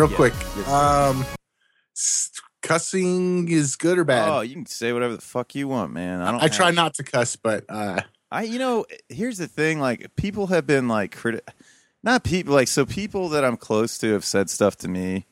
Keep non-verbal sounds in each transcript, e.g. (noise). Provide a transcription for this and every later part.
Real Yeah. quick. Yes. Um, cussing is good or bad? Oh, you can say whatever the fuck you want, man. I don't. I try not to cuss, but uh, I, you know, here's the thing. Like, people have been like criti- not people like so people that I'm close to have said stuff to me,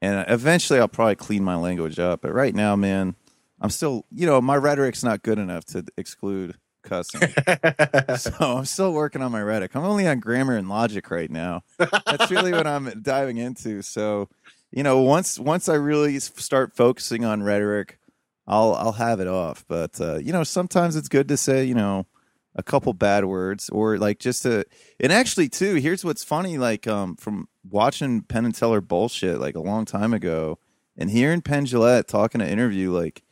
and eventually I'll probably clean my language up. But right now, man, I'm still, you know, my rhetoric's not good enough to exclude cussing. (laughs) so I'm still working on my rhetoric. I'm only on grammar and logic right now. That's really what I'm diving into. So, you know, once once I really start focusing on rhetoric, I'll I'll have it off. But uh, you know, sometimes it's good to say, you know, a couple bad words or like just to and actually too, here's what's funny, like um from watching Penn and Teller bullshit like a long time ago and hearing Penn Jillette talking to interview, like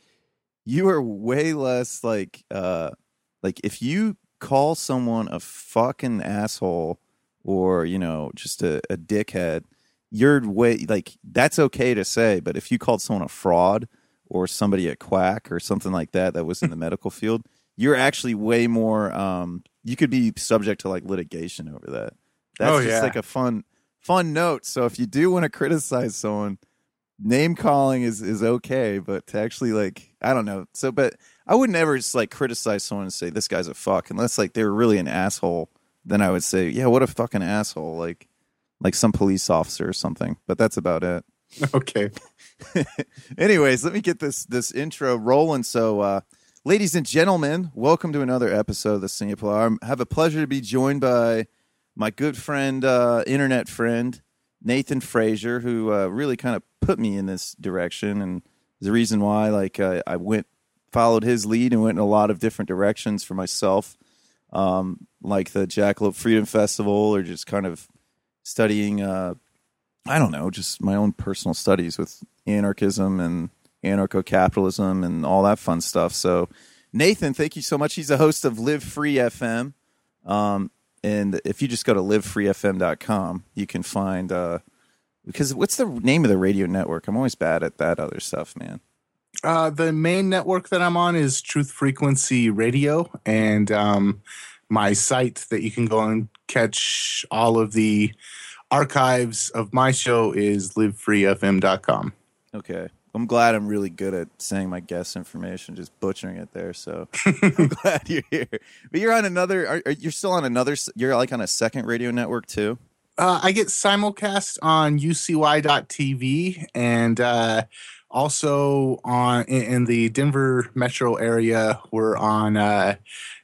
you are way less like uh like if you call someone a fucking asshole or you know just a, a dickhead you're way like that's okay to say but if you called someone a fraud or somebody a quack or something like that that was in the (laughs) medical field you're actually way more um you could be subject to like litigation over that. That's Oh, just yeah. like a fun fun note. So if you do want to criticize someone name calling is is okay but to actually like i don't know. So but i would never just like criticize someone and say this guy's a fuck unless like they're really an asshole. Then i would say yeah what a fucking asshole like like some police officer or something. But that's about it. (laughs) Okay. (laughs) anyways let me get this this intro rolling. So uh ladies and gentlemen welcome to another episode of the sample hour i have a pleasure to be joined by my good friend uh internet friend nathan fraser who uh really kind of put me in this direction and the reason why like uh, i went followed his lead and went in a lot of different directions for myself um like the jackalope freedom festival or just kind of studying uh I don't know, just my own personal studies with anarchism and anarcho capitalism and all that fun stuff. So, Nathan, thank you so much. He's the host of Live Free FM. Um, and if you just go to livefreefm.com, you can find, uh, because what's the name of the radio network? I'm always bad at that other stuff, man. Uh, the main network that I'm on is Truth Frequency Radio, and um, my site that you can go and catch all of the archives of my show is livefreefm.com. Okay. I'm glad I'm really good at saying my guest information, just butchering it there. So (laughs) I'm glad you're here. But you're on another. Are, are, you're still on another. You're like on a second radio network too. Uh, I get simulcast on ucy.tv and uh, also on in, the Denver metro area. We're on uh,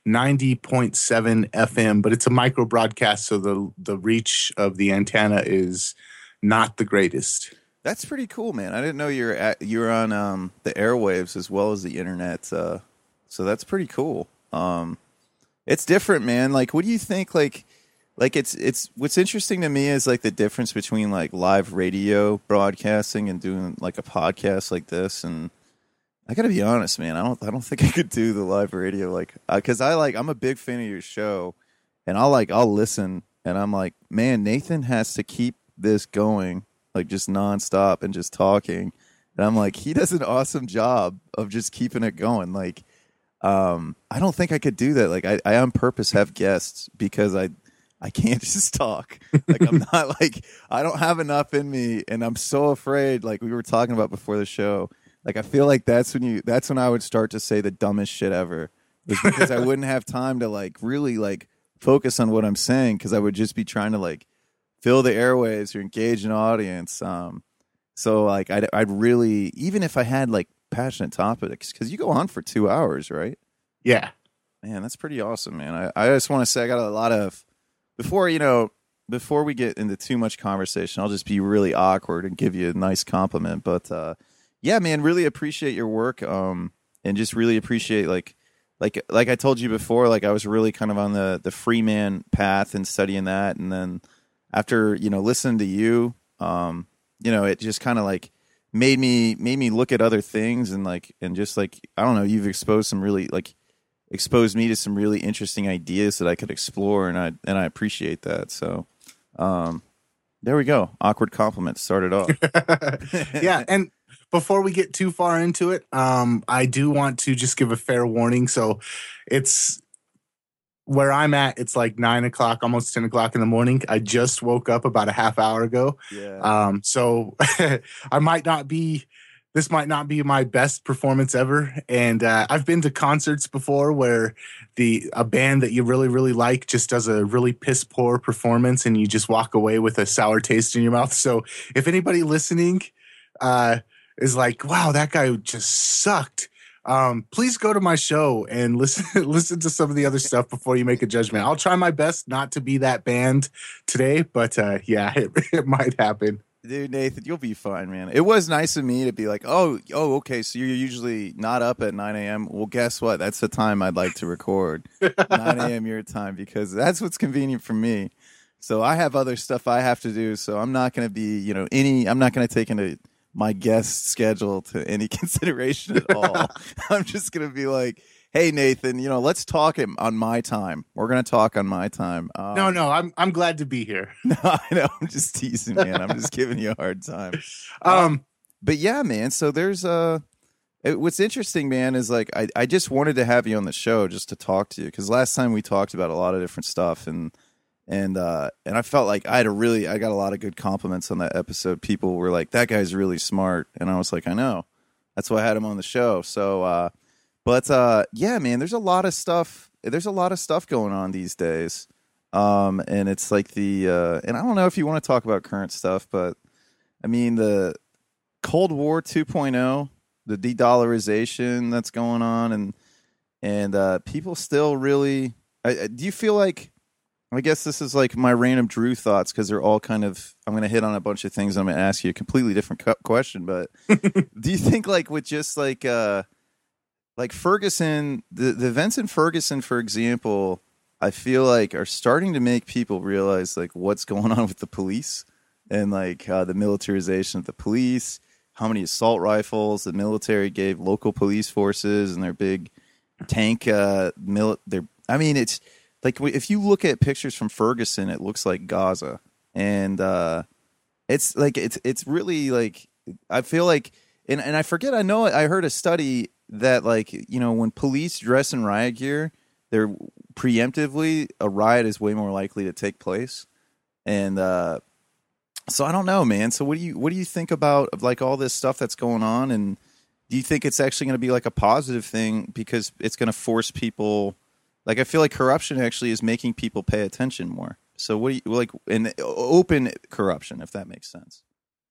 90.7 FM, but it's a micro broadcast, so the the reach of the antenna is not the greatest. That's pretty cool, man. I didn't know you're at, you're on um, the airwaves as well as the internet. Uh, so that's pretty cool. Um, it's different, man. Like, what do you think? Like, like it's it's what's interesting to me is like the difference between like live radio broadcasting and doing like a podcast like this. And I got to be honest, man. I don't I don't think I could do the live radio like because I like I'm a big fan of your show, and I'll like I'll listen and I'm like, man, Nathan has to keep this going like just nonstop and just talking. And I'm like, he does an awesome job of just keeping it going. Like, um, I don't think I could do that. Like, I, I on purpose have guests because I, I can't (laughs) just talk. Like, I'm (laughs) not like I don't have enough in me, and I'm so afraid. Like we were talking about before the show. Like I feel like that's when you that's when I would start to say the dumbest shit ever. Was because I wouldn't have time to like really like focus on what I'm saying because I would just be trying to like fill the airwaves or engage an audience. Um, so like I'd, I'd really even if I had like passionate topics because you go on for two hours, right? Yeah. Man, that's pretty awesome, man. I, I just want to say I got a lot of before you know before we get into too much conversation, I'll just be really awkward and give you a nice compliment. But uh, yeah, man, really appreciate your work. Um, and just really appreciate like like like I told you before, like I was really kind of on the the free man path and studying that, and then after you know listening to you, um, you know, it just kind of like made me made me look at other things and like and just like I don't know, you've exposed some really like exposed me to some really interesting ideas that I could explore, and I and I appreciate that. So, um, there we go. Awkward compliment started off. (laughs) yeah, and before we get too far into it, um, I do want to just give a fair warning. So it's where I'm at, it's like nine o'clock, almost 10 o'clock in the morning. I just woke up about a half hour ago. Yeah. Um, so (laughs) I might not be, this might not be my best performance ever. And uh, I've been to concerts before where the a band that you really, really like just does a really piss poor performance and you just walk away with a sour taste in your mouth. So if anybody listening uh, is like, wow, that guy just sucked um, please go to my show and (laughs) listen listen to some of the other (laughs) stuff before you make a judgment. I'll try my best not to be that band today, but uh, yeah, (laughs) it, it might happen. Dude, Nathan, you'll be fine, man. It was nice of me to be like, oh, oh, okay, so you're usually not up at 9 a.m. Well, guess what? That's the time I'd like to record. (laughs) 9 a.m. your time because that's what's convenient for me. So I have other stuff I have to do. So I'm not going to be, you know, any, I'm not going to take into my guest schedule to any (laughs) consideration at all. (laughs) I'm just gonna be like, "Hey, Nathan, you know, let's talk on my time. We're gonna talk on my time." Um, no, no, I'm I'm glad to be here. (laughs) No, I know. I'm just teasing, man. I'm just giving you a hard time. (laughs) Um, but yeah, man. So there's a. Uh, what's interesting, man, is like I I just wanted to have you on the show just to talk to you because last time we talked about a lot of different stuff and and uh, and I felt like I had a really I got a lot of good compliments on that episode. People were like, "That guy's really smart," and I was like, "I know." That's why I had him on the show. So, uh, but uh, yeah, man, there's a lot of stuff. There's a lot of stuff going on these days, um, and it's like the uh, and I don't know if you want to talk about current stuff, but I mean the Cold War 2.0, the de-dollarization that's going on, and and uh, people still really. I, do you feel like I guess this is like my random Drew thoughts because they're all kind of. I'm going to hit on a bunch of things. I'm going to ask you a completely different question, but (laughs) do you think like with just like uh like Ferguson, the the events in Ferguson, for example, I feel like are starting to make people realize like what's going on with the police and like uh, the militarization of the police, how many assault rifles the military gave local police forces and their big tank uh mil- their I mean it's like if you look at pictures from Ferguson, it looks like Gaza, and uh, it's like it's it's really like I feel like and and I forget I know I heard a study that like you know when police dress in riot gear, they're preemptively a riot is way more likely to take place, and uh, so I don't know, man. So what do you what do you think about like all this stuff that's going on, and do you think it's actually going to be like a positive thing because it's going to force people? Like I feel like corruption actually is making people pay attention more. So what do you like in open corruption, if that makes sense?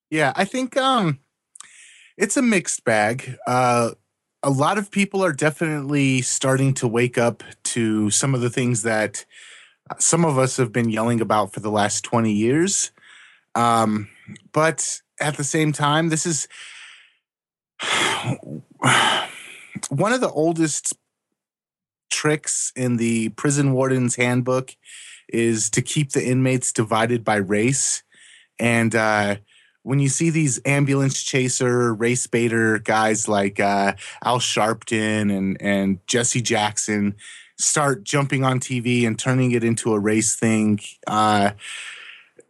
Yeah, I think um it's a mixed bag. Uh a lot of people are definitely starting to wake up to some of the things that uh, some of us have been yelling about for the last 20 years. Um, but at the same time, this is (sighs) one of the oldest tricks in the prison warden's handbook is to keep the inmates divided by race. And uh, when you see these ambulance chaser, race baiter guys like uh, Al Sharpton and, and Jesse Jackson start jumping on TV and turning it into a race thing, uh,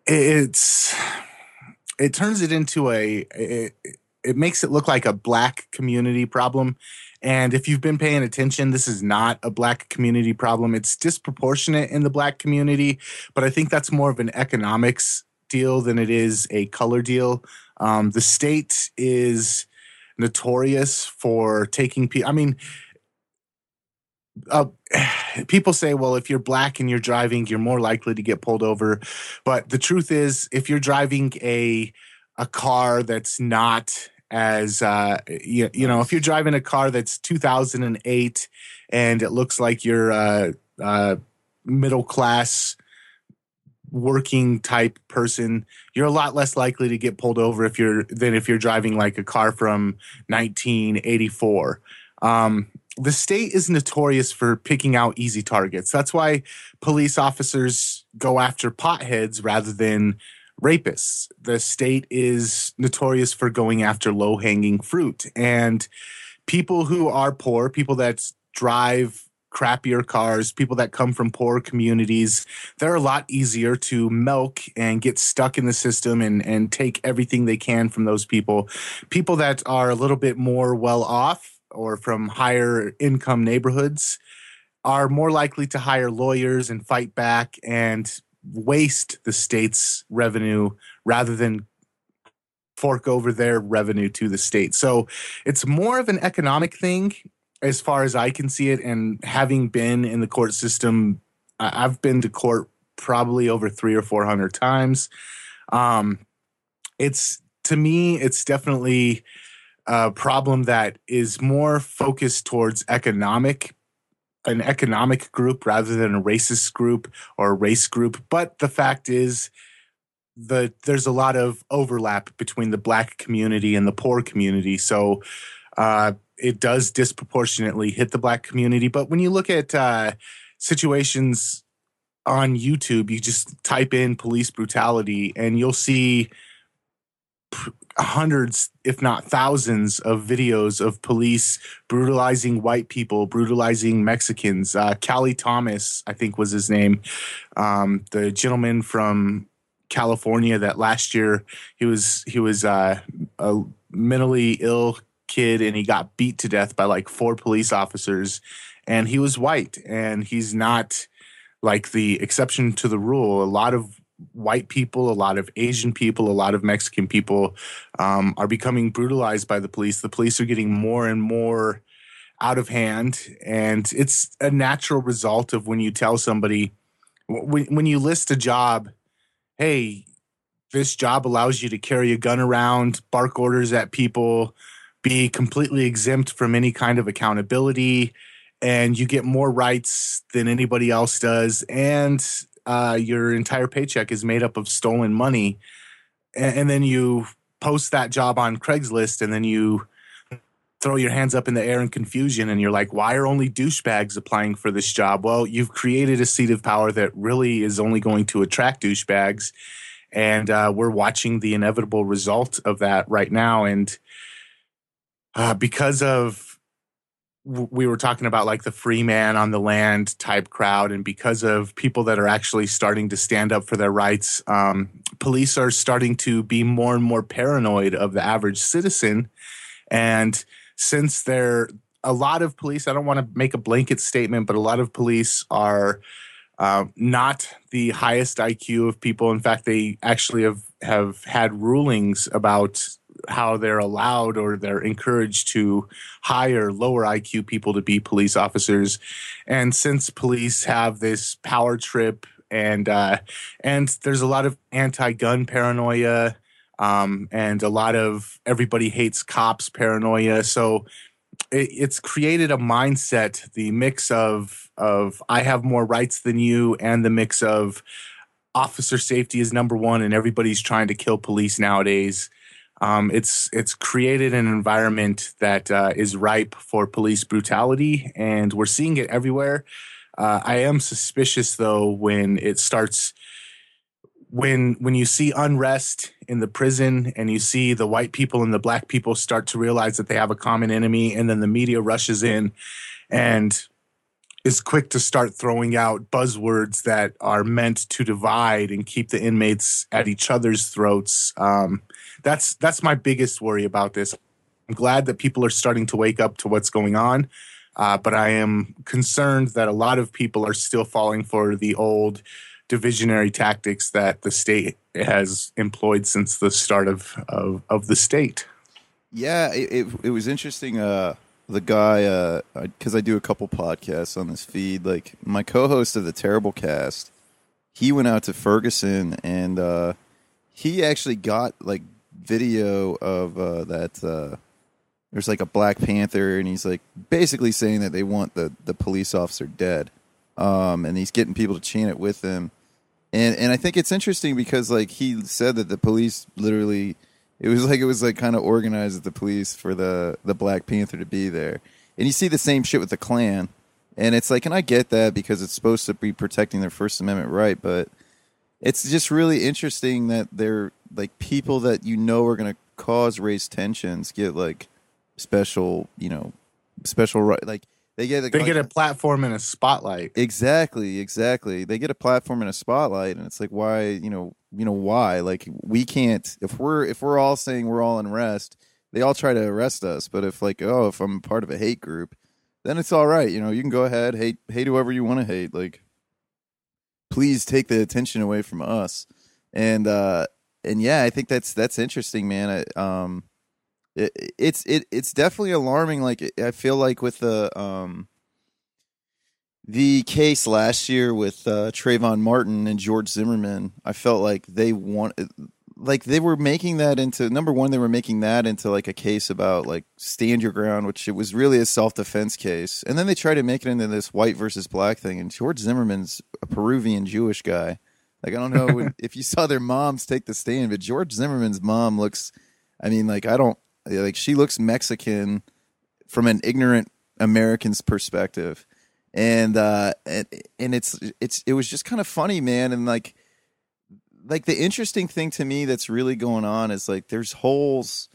it's it turns it into a it, it makes it look like a black community problem and if you've been paying attention, this is not a black community problem. It's disproportionate in the black community, but I think that's more of an economics deal than it is a color deal. Um, the state is notorious for taking people. I mean, uh, (sighs) people say, well, if you're black and you're driving, you're more likely to get pulled over. But the truth is, if you're driving a a car that's not as uh, you, you know if you're driving a car that's 2008 and it looks like you're a, a middle class working type person you're a lot less likely to get pulled over if you're than if you're driving like a car from 1984 um, the state is notorious for picking out easy targets that's why police officers go after potheads rather than rapists. The state is notorious for going after low hanging fruit. And people who are poor, people that drive crappier cars, people that come from poor communities, they're a lot easier to milk and get stuck in the system and, and take everything they can from those people. People that are a little bit more well off or from higher income neighborhoods are more likely to hire lawyers and fight back and waste the state's revenue rather than fork over their revenue to the state. So it's more of an economic thing as far as I can see it. And having been in the court system, I've been to court probably over three or 400 times. Um, it's to me, it's definitely a problem that is more focused towards economic an economic group rather than a racist group or a race group. But the fact is, the there's a lot of overlap between the black community and the poor community. So uh, it does disproportionately hit the black community. But when you look at uh, situations on YouTube, you just type in police brutality and you'll see hundreds, if not thousands, of videos of police brutalizing white people, brutalizing Mexicans. Uh, Kelly Thomas, I think was his name, um, the gentleman from California that last year he was he was uh, a mentally ill kid and he got beat to death by like four police officers, and he was white and he's not like the exception to the rule. A lot of white people, a lot of Asian people, a lot of Mexican people um, are becoming brutalized by the police. The police are getting more and more out of hand, and it's a natural result of when you tell somebody when when you list a job, hey, this job allows you to carry a gun around, bark orders at people, be completely exempt from any kind of accountability and you get more rights than anybody else does and uh, your entire paycheck is made up of stolen money, and, and then you post that job on Craigslist, and then you throw your hands up in the air in confusion and you're like, why are only douchebags applying for this job? Well, you've created a seat of power that really is only going to attract douchebags. And uh, we're watching the inevitable result of that right now. And uh, because of we were talking about like the free man on the land type crowd and because of people that are actually starting to stand up for their rights um, police are starting to be more and more paranoid of the average citizen. And since they're a lot of police i don't want to make a blanket statement but a lot of police are uh, not the highest iq of people. In fact they actually have have had rulings about how they're allowed or they're encouraged to hire lower IQ people to be police officers. And since police have this power trip and uh, and there's a lot of anti-gun paranoia um, and a lot of everybody hates cops paranoia. So it, it's created a mindset, the mix of of I have more rights than you, and the mix of officer safety is number one, and everybody's trying to kill police nowadays. Um, it's it's created an environment that uh, is ripe for police brutality, and we're seeing it everywhere. Uh, I am suspicious though when it starts when when you see unrest in the prison and you see the white people and the black people start to realize that they have a common enemy, and then the media rushes in and is quick to start throwing out buzzwords that are meant to divide and keep the inmates at each other's throats. Um, that's that's my biggest worry about this. I'm glad that people are starting to wake up to what's going on, uh, but I am concerned that a lot of people are still falling for the old divisionary tactics that the state has employed since the start of of, of the state. Yeah, it, it, it was interesting. Uh, the guy because uh, I, I do a couple podcasts on this feed. Like my co-host of the Terrible Cast, he went out to Ferguson and uh, he actually got like video of uh, that. Uh, there's like a Black Panther, and he's like basically saying that they want the the police officer dead, um, and he's getting people to chant it with him. And and I think it's interesting because like he said that the police literally it was (laughs) like it was like kind of organized at the police for the the Black Panther to be there, and you see the same shit with the Klan, and it's like, and I get that because it's supposed to be protecting their First Amendment right, but it's just really interesting that they're like people that you know are going to cause race tensions get like special, you know, special right, like they get they get a platform and a spotlight. Exactly, exactly. They get a platform and a spotlight, and it's like, why, you know, you know, why? Like, we can't if we're if we're all saying we're all in rest, they all try to arrest us. But if like, oh, if I'm part of a hate group, then it's all right. You know, you can go ahead, hate hate whoever you want to hate. Like, please take the attention away from us. And uh, and yeah, I think that's that's interesting, man. I, um, it, it's it it's definitely alarming. Like, I feel like with the um the case last year with uh, Trayvon Martin and George Zimmerman, I felt like they want like they were making that into number one they were making that into like a case about like stand your ground which it was really a self-defense case and then they tried to make it into this white versus black thing and george zimmerman's a peruvian jewish guy like i don't know (laughs) if you saw their moms take the stand but george zimmerman's mom looks i mean like i don't like she looks mexican from an ignorant american's perspective. And uh and, and it's it's it was just kind of funny man. And like like the interesting thing to me that's really going on is like there's holes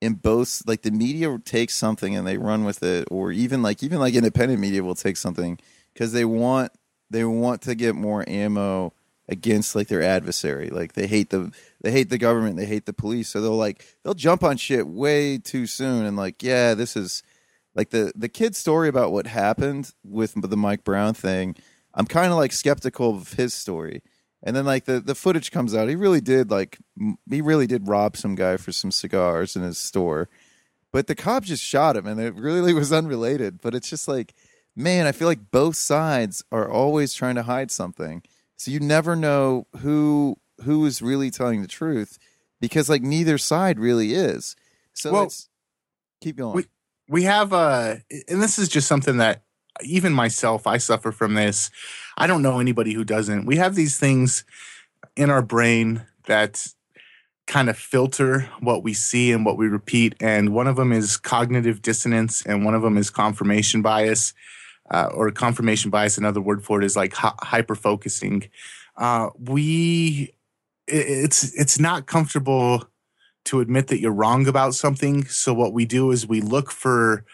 in both like the media takes something and they run with it or even like even like independent media will take something because they want they want to get more ammo against like their adversary like they hate the they hate the government they hate the police so they'll like they'll jump on shit way too soon and like yeah this is like the the kid's story about what happened with the Mike Brown thing I'm kind of like skeptical of his story and then like the the footage comes out. He really did like he really did rob some guy for some cigars in his store. But the cop just shot him and it really (laughs) was unrelated, but it's just like man, I feel like both sides are always trying to hide something. So you never know who who is really telling the truth because like neither side really is. So well, it's keep going. We we have uh and this is just something that even myself I suffer from this I don't know anybody who doesn't. We have these things in our brain that kind of filter what we see and what we repeat. And one of them is cognitive dissonance, and one of them is confirmation bias, uh, or confirmation bias. Another word for it is like hyper focusing. Uh, we, it's it's not comfortable to admit that you're wrong about something. So what we do is we look for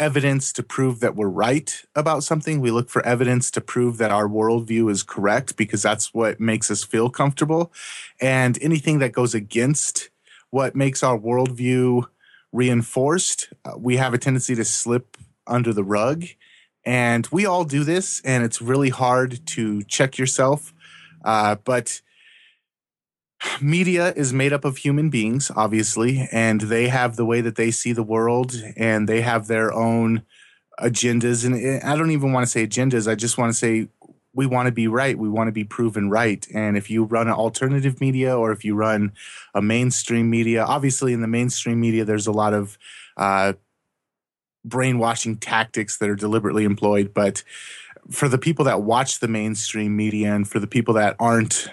evidence to prove that we're right about something. We look for evidence to prove that our worldview is correct because that's what makes us feel comfortable. And anything that goes against what makes our worldview reinforced, uh, we have a tendency to slip under the rug. And we all do this, and it's really hard to check yourself. Uh, but media is made up of human beings, obviously, and they have the way that they see the world and they have their own agendas. And I don't even want to say agendas, I just want to say we want to be right. We want to be proven right. And if you run an alternative media or if you run a mainstream media, obviously in the mainstream media, there's a lot of uh, brainwashing tactics that are deliberately employed. But for the people that watch the mainstream media and for the people that aren't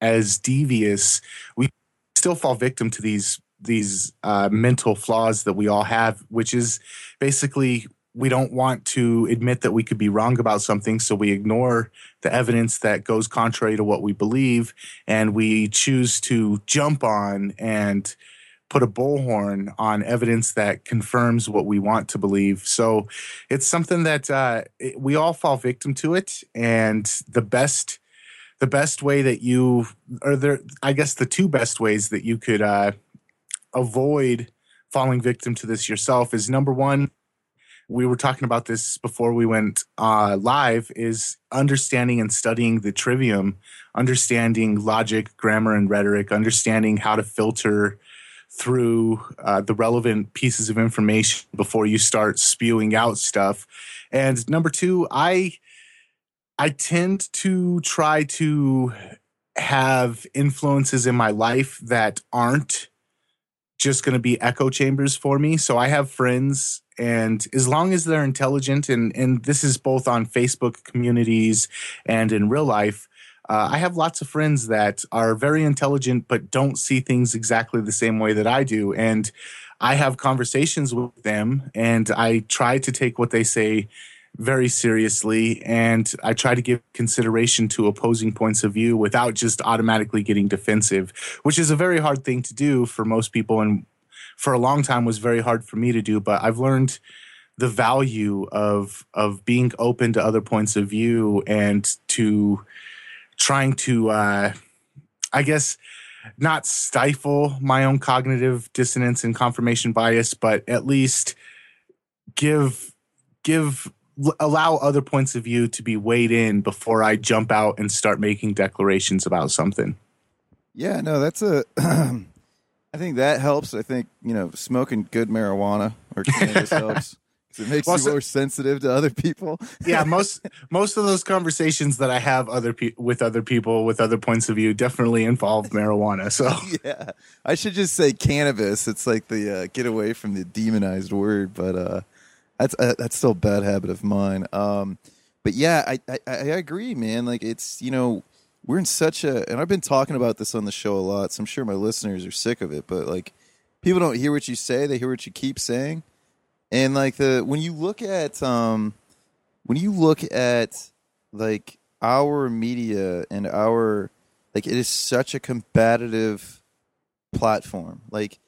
as devious, we still fall victim to these these uh, mental flaws that we all have, which is basically we don't want to admit that we could be wrong about something, so we ignore the evidence that goes contrary to what we believe, and we choose to jump on and put a bullhorn on evidence that confirms what we want to believe. So it's something that uh, we all fall victim to it, and the best the best way that you or there i guess the two best ways that you could uh, avoid falling victim to this yourself is number one we were talking about this before we went uh, live is understanding and studying the trivium understanding logic grammar and rhetoric understanding how to filter through uh, the relevant pieces of information before you start spewing out stuff and number two i I tend to try to have influences in my life that aren't just going to be echo chambers for me. So I have friends and as long as they're intelligent and and this is both on Facebook communities and in real life, uh, I have lots of friends that are very intelligent but don't see things exactly the same way that I do. And I have conversations with them and I try to take what they say very seriously and I try to give consideration to opposing points of view without just automatically getting defensive, which is a very hard thing to do for most people and for a long time was very hard for me to do, but I've learned the value of of being open to other points of view and to trying to uh I guess not stifle my own cognitive dissonance and confirmation bias, but at least give give allow other points of view to be weighed in before I jump out and start making declarations about something. Yeah, no, that's a. (clears throat) I think that helps. I think you know smoking good marijuana or cannabis (laughs) helps it makes well, you more sensitive to other people. (laughs) yeah, most most of those conversations that I have other pe- with other people with other points of view definitely involve marijuana. So (laughs) yeah, I should just say cannabis. It's like the uh, get away from the demonized word, but uh, that's uh, that's still a bad habit of mine. Um, but yeah, I, I I agree, man. Like it's you know we're in such a and I've been talking about this on the show a lot, so I'm sure my listeners are sick of it, but like people don't hear what you say, they hear what you keep saying. And like the when you look at um when you look at like our media and our like it is such a competitive platform. Like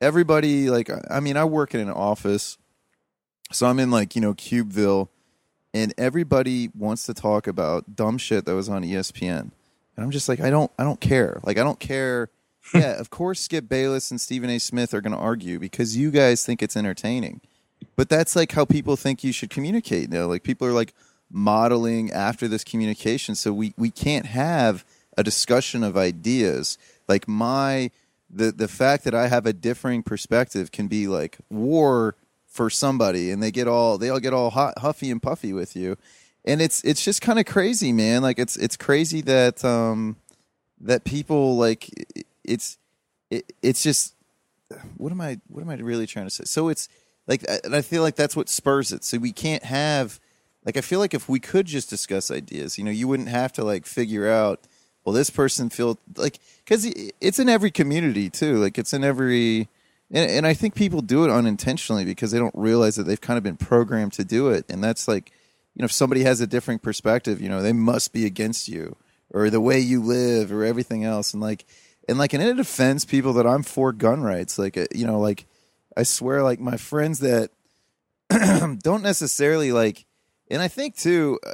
everybody like I mean I work in an office so I'm in like, you know, Cubeville and everybody wants to talk about dumb shit that was on ESPN. And I'm just like, I don't I don't care. Like I don't care. (laughs) yeah, of course Skip Bayless and Stephen A. Smith are gonna argue because you guys think it's entertaining. But that's like how people think you should communicate now. Like people are like modeling after this communication. So we, we can't have a discussion of ideas. Like my the the fact that I have a differing perspective can be like war for somebody and they get all they all get all hot huffy and puffy with you and it's it's just kind of crazy man like it's it's crazy that um that people like it's it, it's just what am i what am i really trying to say so it's like and i feel like that's what spurs it so we can't have like i feel like if we could just discuss ideas you know you wouldn't have to like figure out well this person feel like because it's in every community too like it's in every and, and I think people do it unintentionally because they don't realize that they've kind of been programmed to do it. And that's like, you know, if somebody has a different perspective, you know, they must be against you or the way you live or everything else. And like, and like, and it offends people that I'm for gun rights. Like, uh, you know, like, I swear, like my friends that (clears throat) don't necessarily like, and I think too, uh,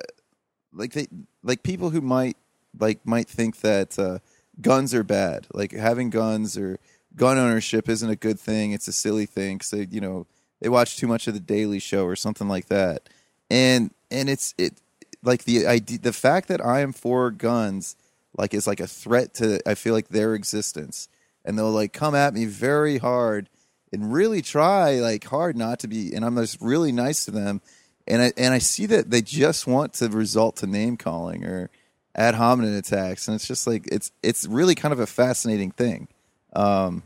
like they, like people who might, like, might think that uh, guns are bad, like having guns or, gun ownership isn't a good thing. It's a silly thing because they, you know, they watch too much of the Daily Show or something like that. And and it's it like the idea, the fact that I am for guns like is like a threat to I feel like their existence, and they'll like come at me very hard and really try like hard not to be. And I'm just really nice to them. And I, and I see that they just want to result to name calling or ad hominem attacks, and it's just like it's it's really kind of a fascinating thing. Um,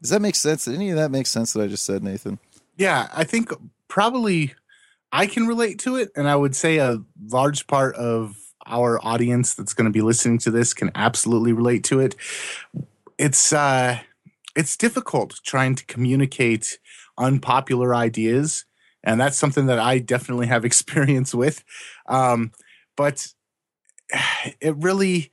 does that make sense? Did any of that make sense that I just said, Nathan? Yeah, I think probably I can relate to it, and I would say a large part of our audience that's going to be listening to this can absolutely relate to it. It's uh, it's difficult trying to communicate unpopular ideas, and that's something that I definitely have (laughs) experience with. Um, but (sighs) it really,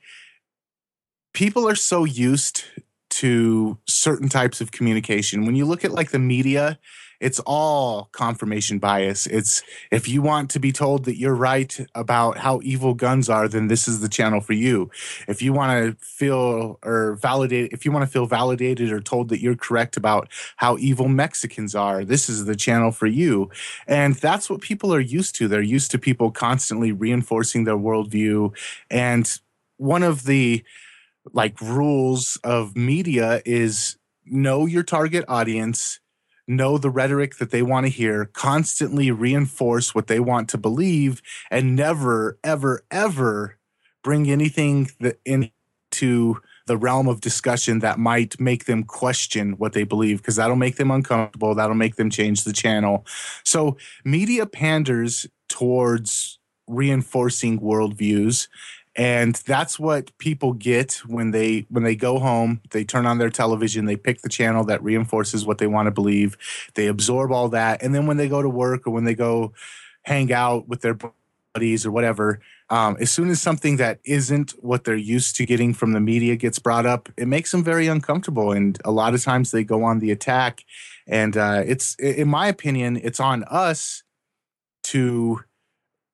people are so used to certain types of communication. When you look at like the media, it's all confirmation bias. It's if you want to be told that you're right about how evil guns are, then this is the channel for you. If you want to feel or validate, if you want to feel validated or told that you're correct about how evil Mexicans are, this is the channel for you. And that's what people are used to. They're used to people constantly reinforcing their worldview. And one of the like rules of media is know your target audience, know the rhetoric that they want to hear, constantly reinforce what they want to believe, and never, ever, ever bring anything that into the realm of discussion that might make them question what they believe because that'll make them uncomfortable that'll make them change the channel. So media panders towards reinforcing worldviews and that's what people get when they when they go home they turn on their television they pick the channel that reinforces what they want to believe they absorb all that and then when they go to work or when they go hang out with their buddies or whatever um, as soon as something that isn't what they're used to getting from the media gets brought up it makes them very uncomfortable and a lot of times they go on the attack. And uh, it's in my opinion it's on us to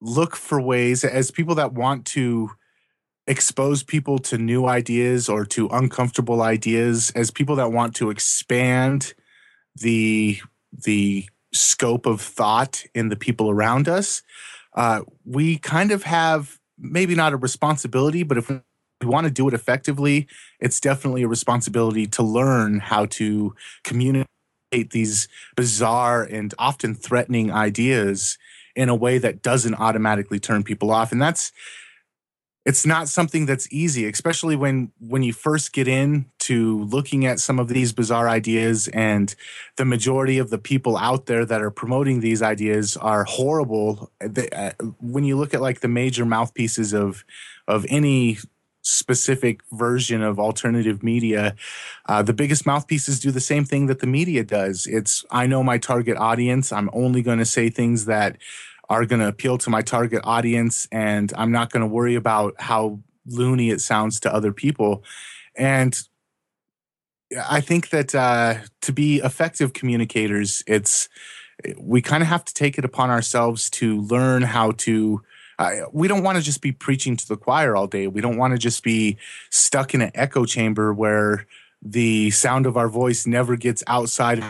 look for ways as people that want to expose people to new ideas or to uncomfortable ideas as people that want to expand the the scope of thought in the people around us, uh, we kind of have maybe not a responsibility, but if we want to do it effectively, it's definitely a responsibility to learn how to communicate these bizarre and often threatening ideas in a way that doesn't automatically turn people off. And that's it's not something that's easy especially when when you first get in to looking at some of these bizarre ideas and the majority of the people out there that are promoting these ideas are horrible. Uh, when you look at like the major mouthpieces of of any specific version of alternative media uh, the biggest mouthpieces do the same thing that the media does. It's i know my target audience. I'm only going to say things that are going to appeal to my target audience and I'm not going to worry about how loony it sounds to other people. And I think that uh, to be effective communicators, it's we kind of have to take it upon ourselves to learn how to. Uh, we don't want to just be preaching to the choir all day. We don't want to just be stuck in an echo chamber where the sound of our voice never gets outside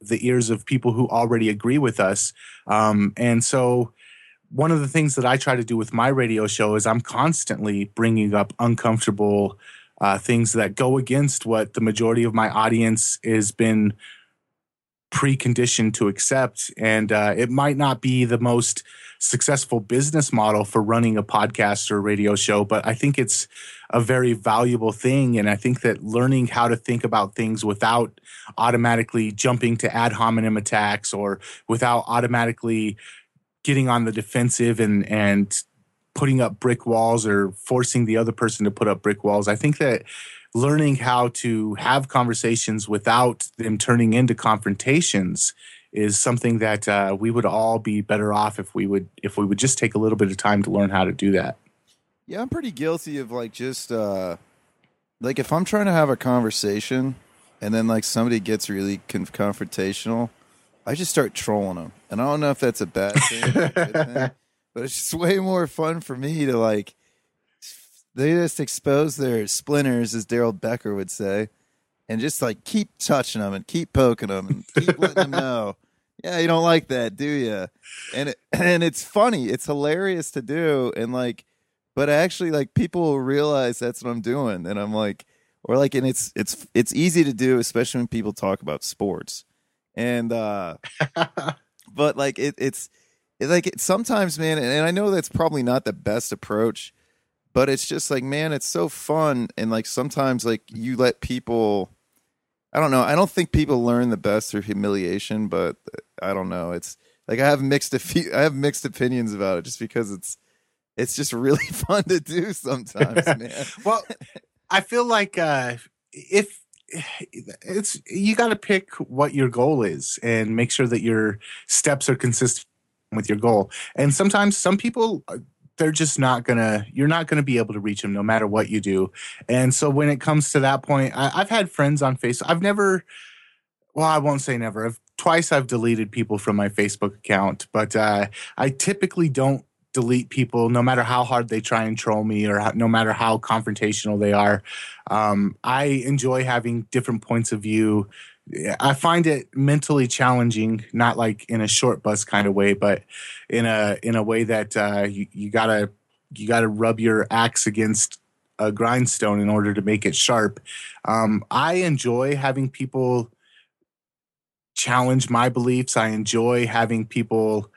the ears of people who already agree with us. Um, and so, one of the things that I try to do with my radio show is I'm constantly bringing up uncomfortable uh, things that go against what the majority of my audience has been preconditioned to accept. And uh, it might not be the most successful business model for running a podcast or a radio show, but I think it's a very valuable thing. And I think that learning how to think about things without automatically jumping to ad hominem attacks or without automatically getting on the defensive and, and putting up brick walls or forcing the other person to put up brick walls. I think that learning how to have conversations without them turning into confrontations is something that uh, we would all be better off if we would if we would just take a little bit of time to learn how to do that. Yeah, I'm pretty guilty of like just uh like if I'm trying to have a conversation and then like somebody gets really con- confrontational, I just start trolling them. And I don't know if that's a bad thing, a thing (laughs) but it's just way more fun for me to like they just expose their splinters as Daryl Becker would say and just like keep touching them and keep poking them and keep letting them (laughs) know yeah, you don't like that, do you? And it, (clears throat) and it's funny, it's hilarious to do, and like, but actually, like people realize that's what I'm doing, and I'm like, or like, and it's it's it's easy to do, especially when people talk about sports, and uh, (laughs) but like it, it's it, like it, sometimes, man, and, and I know that's probably not the best approach, but it's just like, man, it's so fun, and like sometimes, like you let people I don't know. I don't think people learn the best through humiliation, but I don't know. It's like I have mixed (laughs) I have mixed opinions about it just because it's it's just really (laughs) fun to do sometimes, (laughs) man. well, I feel like uh if it's you got to pick what your goal is and make sure that your steps are consistent with your goal. And sometimes some people they're just not gonna you're not gonna be able to reach them no matter what you do. And so when it comes to that point I, have had friends on facebook i've never well i won't say never I've, twice i've deleted people from my facebook account but uh, i typically don't delete people no matter how hard they try and troll me or how, no matter how confrontational they are. Um, i enjoy having different points of view I find it mentally challenging, not like in a short bus kind of way, but in a in a way that uh, you, you gotta you gotta rub your axe against a grindstone in order to make it sharp. Um, I enjoy having people challenge my beliefs. I enjoy having people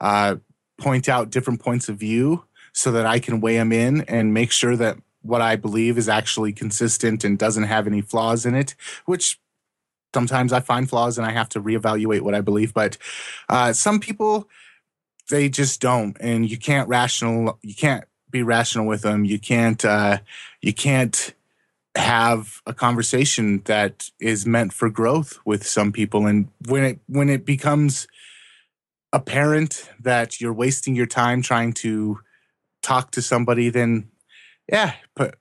uh, point out different points of view so that I can weigh them in and make sure that what I believe is actually consistent and doesn't have any flaws in it, which sometimes I find flaws and I have to reevaluate what I believe. But uh, some people, they just don't, and you can't rational. You can't be rational with them. You can't. Uh, you can't have a conversation that is meant for growth with some people. And when it when it becomes apparent that you're wasting your time trying to talk to somebody, then yeah, put,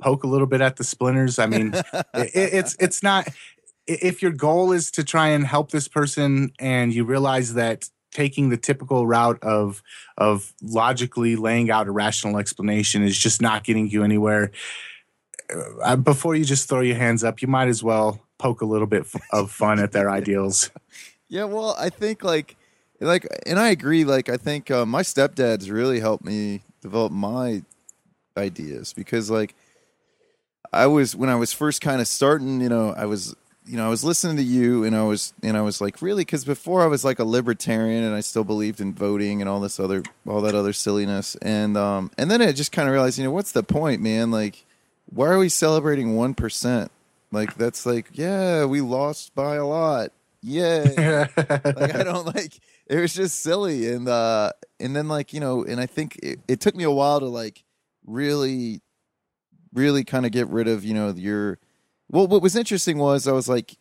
poke a little bit at the splinters. I mean, (laughs) it, it's it's not if your goal is to try and help this person and you realize that taking the typical route of of logically laying out a rational explanation is just not getting you anywhere uh, before you just throw your hands up you might as well poke a little bit of fun at their ideals. (laughs) Yeah, well, I think like like and I agree like I think uh, my stepdad's really helped me develop my ideas because like I was when I was first kind of starting, you know, I was you know, I was listening to you and I was and I was like really cuz before I was like a libertarian and I still believed in voting and all this other all that other silliness and um and then I just kind of realized, you know, what's the point, man? Like why are we celebrating 1%? Like that's like, yeah, we lost by a lot. Yeah. (laughs) like I don't like it was just silly and uh and then like, you know, and I think it, it took me a while to like really really kind of get rid of, you know, your well what was interesting was I was like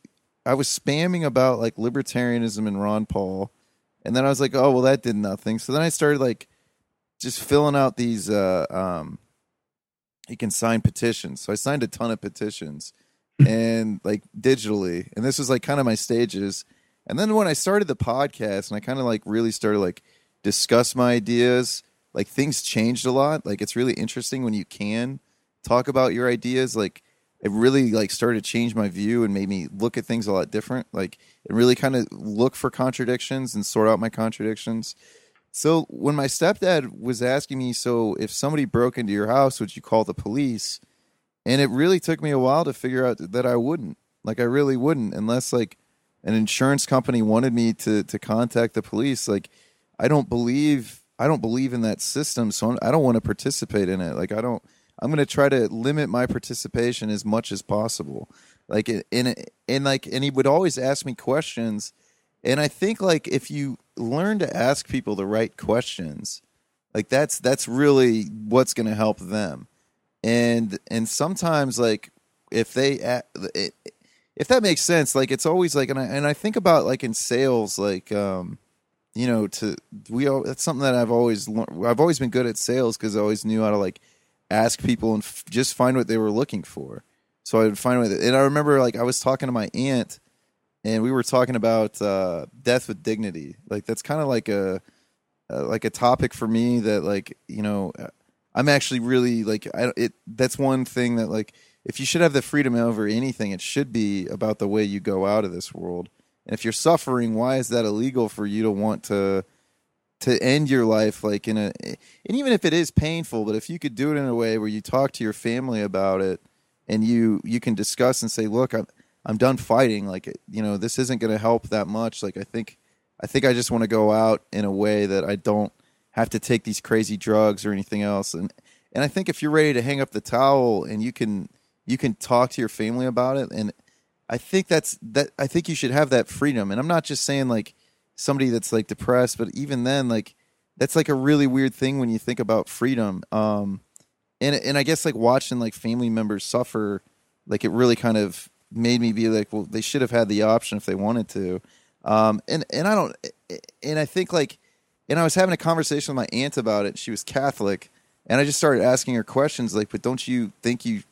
I was spamming about like libertarianism and Ron Paul and then I was like, "Oh, well that did nothing." So then I started like just filling out these uh um you can sign petitions. So I signed a ton of petitions (laughs) and like digitally. And this was like kind of my stages. And then when I started the podcast and I kind of like really started like discuss my ideas, like things changed a lot. Like it's really interesting when you can talk about your ideas. Like it really like started to change my view and made me look at things a lot different. Like it really kind of look for contradictions and sort out my contradictions. So when my stepdad was asking me, so if somebody broke into your house, would you call the police? And it really took me a while to figure out that I wouldn't. Like I really wouldn't, unless like an insurance company wanted me to to contact the police. Like I don't believe I don't believe in that system, so I don't want to participate in it. Like I don't. I'm going to try to limit my participation as much as possible. Like in and like and he would always ask me questions, and I think like if you learn to ask people the right questions, like that's that's really what's going to help them and and sometimes like if they if that makes sense like it's always like and I and I think about like in sales like um you know to we all that's something that I've always I've always been good at sales cuz I always knew how to like ask people and f- just find what they were looking for so I would find what and I remember like I was talking to my aunt and we were talking about uh death with dignity like that's kind of like a uh, like a topic for me that like you know I'm actually really like I it that's one thing that like if you should have the freedom over anything it should be about the way you go out of this world. And if you're suffering, why is that illegal for you to want to to end your life like in a and even if it is painful, but if you could do it in a way where you talk to your family about it and you you can discuss and say, "Look, I'm I'm done fighting. Like, you know, this isn't going to help that much. Like I think I think I just want to go out in a way that I don't have to take these crazy drugs or anything else. And and I think if you're ready to hang up the towel and you can you can talk to your family about it and I think that's that I think you should have that freedom. And I'm not just saying like somebody that's like depressed, but even then like that's like a really weird thing when you think about freedom. Um and and I guess like watching like family members suffer like it really kind of made me be like, well, they should have had the option if they wanted to. Um, and and I don't, and I think like and I was having a conversation with my aunt about it. She was Catholic, and I just started asking her questions like, "But don't you think you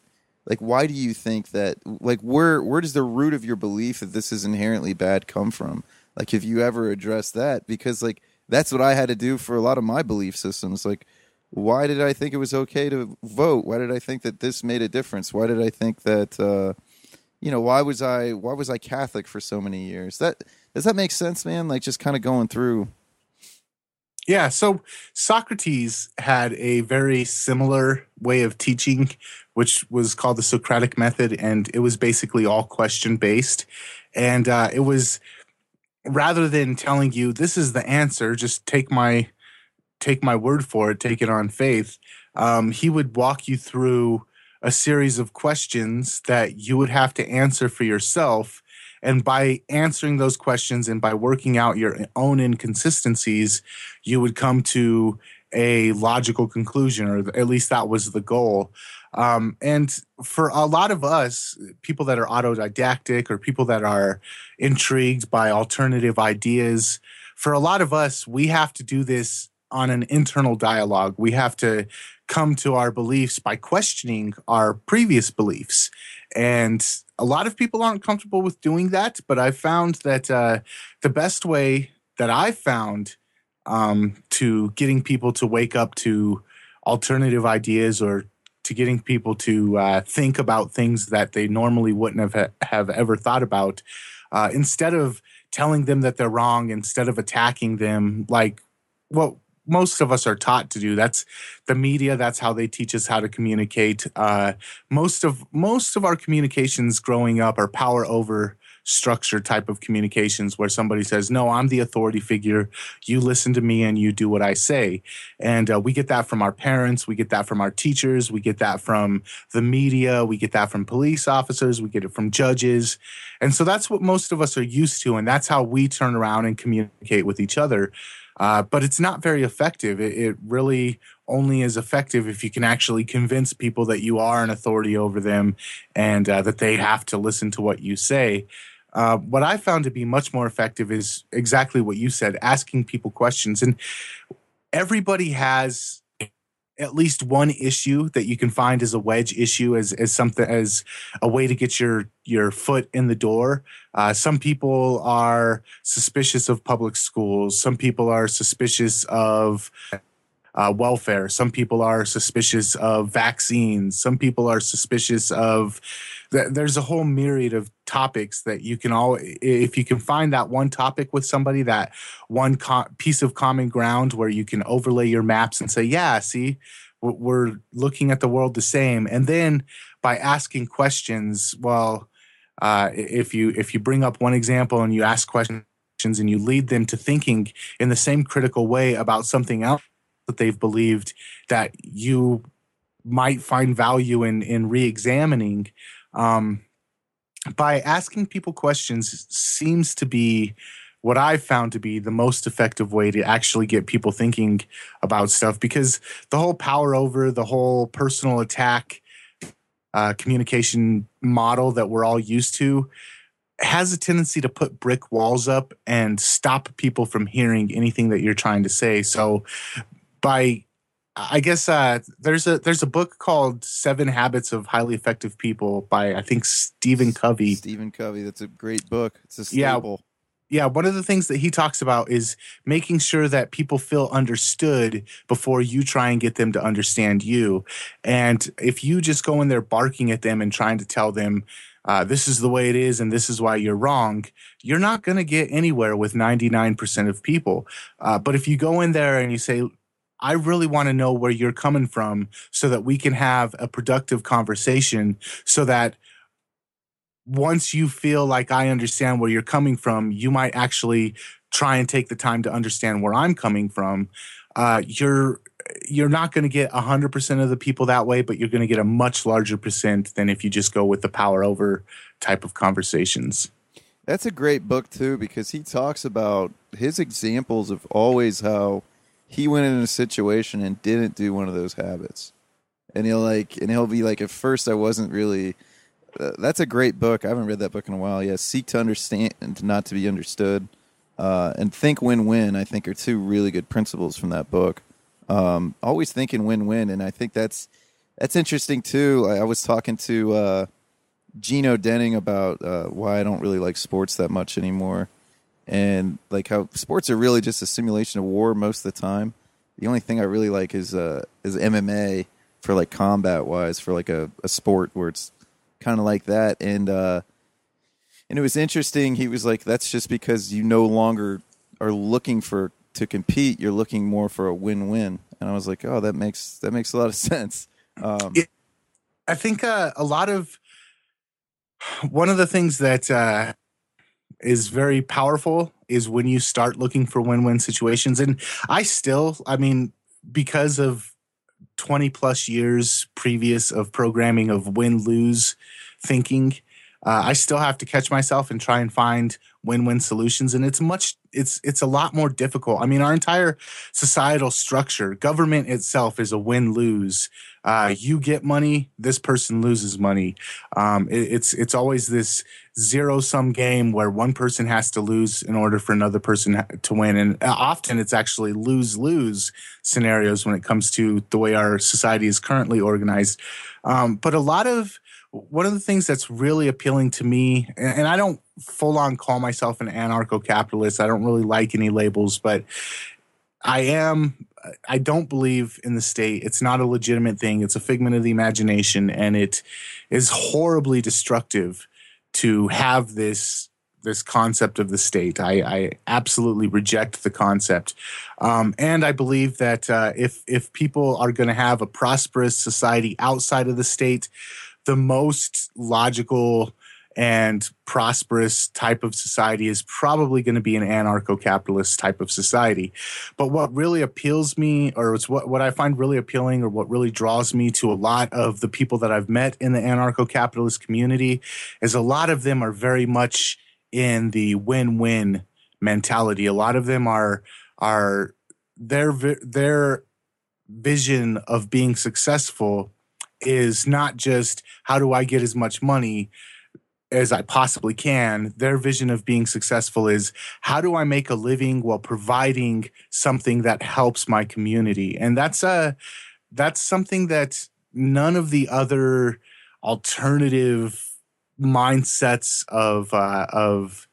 like why do you think that like where where does the root of your belief that this is inherently bad come from? Like have you ever addressed that? Because like that's what I had to do for a lot of my belief systems. Like why did I think it was okay to vote? Why did I think that this made a difference? Why did I think that uh you know, why was I why was I Catholic for so many years? That does that make sense, man? Like just kind of going through yeah, so Socrates had a very similar way of teaching, which was called the Socratic method, and it was basically all question based. And uh, it was rather than telling you this is the answer, just take my take my word for it, take it on faith. Um, he would walk you through a series of questions that you would have to answer for yourself and by answering those questions and by working out your own inconsistencies, you would come to a logical conclusion, or at least that was the goal. Um, and for a lot of us, people that are autodidactic or people that are intrigued by alternative ideas, for a lot of us, we have to do this on an internal dialogue. We have to come to our beliefs by questioning our previous beliefs. And a lot of people aren't comfortable with doing that, but I've found that uh, the best way that I've found um, to getting people to wake up to alternative ideas or to getting people to uh, think about things that they normally wouldn't have have ever thought about, uh, instead of telling them that they're wrong instead of attacking them like what most of us are taught to do. That's the media that's how they teach us how to communicate. Uh, most of most of our communications growing up are power over structure type of communications where somebody says, No, I'm the authority figure. You listen to me and you do what I say. And uh, we get that from our parents. We get that from our teachers. We get that from the media. We get that from police officers. We get it from judges. And so that's what most of us are used to. And that's how we turn around and communicate with each other. Uh, but it's not very effective. It, it, really only is effective if you can actually convince people that you are an authority over them and uh, that they have to listen to what you say. Uh, what I found to be much more effective is exactly what you said, asking people questions. And everybody has at least one issue that you can find as a wedge issue as, as something as a way to get your your foot in the door uh, some people are suspicious of public schools some people are suspicious of uh, welfare. Some people are suspicious of vaccines. Some people are suspicious of. There's a whole myriad of topics that you can all. If you can find that one topic with somebody, that one co- piece of common ground where you can overlay your maps and say, "Yeah, see, we're looking at the world the same." And then by asking questions, well, uh, if you if you bring up one example and you ask questions and you lead them to thinking in the same critical way about something else that they've believed that you might find value in in re-examining um, by asking people questions seems to be what I've found to be the most effective way to actually get people thinking about stuff because the whole power over, the whole personal attack uh, communication model that we're all used to has a tendency to put brick walls up and stop people from hearing anything that you're trying to say. So by I guess uh, there's a there's a book called Seven Habits of Highly Effective People by I think Stephen Covey. Stephen Covey, that's a great book. It's a staple. Yeah, yeah. One of the things that he talks about is making sure that people feel understood before you try and get them to understand you. And if you just go in there barking at them and trying to tell them uh, this is the way it is and this is why you're wrong, you're not going to get anywhere with 99% of people. Uh, but if you go in there and you say, I really want to know where you're coming from so that we can have a productive conversation so that once you feel like I understand where you're coming from, you might actually try and take the time to understand where I'm coming from. Uh, you're you're not going to get 100% of the people that way, but you're going to get a much larger percent than if you just go with the power over type of conversations. That's a great book too because he talks about his examples of always how he went in a situation and didn't do one of those habits. And he'll like, and he'll be like, at first I wasn't really. Uh, that's a great book. I haven't read that book in a while. Yeah, seek to understand and not to be understood, uh, and think win-win. I think are two really good principles from that book. Um, always thinking win-win, and I think that's that's interesting too. I, I was talking to uh, Gino Denning about uh, why I don't really like sports that much anymore, and like how sports are really just a simulation of war most of the time. The only thing I really like is uh is MMA for like combat wise for like a, a sport where it's kind of like that. And uh and it was interesting. He was like that's just because you no longer are looking for to compete. You're looking more for a win-win. And I was like oh that makes that makes a lot of (laughs) sense. Um it, I think uh, a lot of one of the things that uh is very powerful is when you start looking for win-win situations. And i still i mean because of 20 plus years previous of programming of win-lose thinking uh, i still have to catch myself and try and find win-win solutions and it's much it's it's a lot more difficult. I mean our entire societal structure government itself is a win-lose. Uh, you get money this person loses money. Um, it, it's it's always this zero sum game where one person has to lose in order for another person to win and uh, often it's actually lose lose scenarios when it comes to the way our society is currently organized. Um, but a lot of one of the things that's really appealing to me, and I don't full on call myself an anarcho capitalist, I don't really like any labels, but I am, I don't believe in the state. It's not a legitimate thing, it's a figment of the imagination, and it is horribly destructive to have this this concept of the state. I, I absolutely reject the concept, um, and I believe that uh, if if people are going to have a prosperous society outside of the state, the most logical and prosperous type of society is probably going to be an anarcho-capitalist type of society. But what really appeals me, or it's what, what I find really appealing, or what really draws me to a lot of the people that I've met in the anarcho-capitalist community, is a lot of them are very much in the win-win mentality. A lot of them are are their their vision of being successful is not just how do I get as much money as I possibly can. Their vision of being successful is how do I make a living while providing something that helps my community? And that's a that's something that none of the other alternative mindsets of uh, of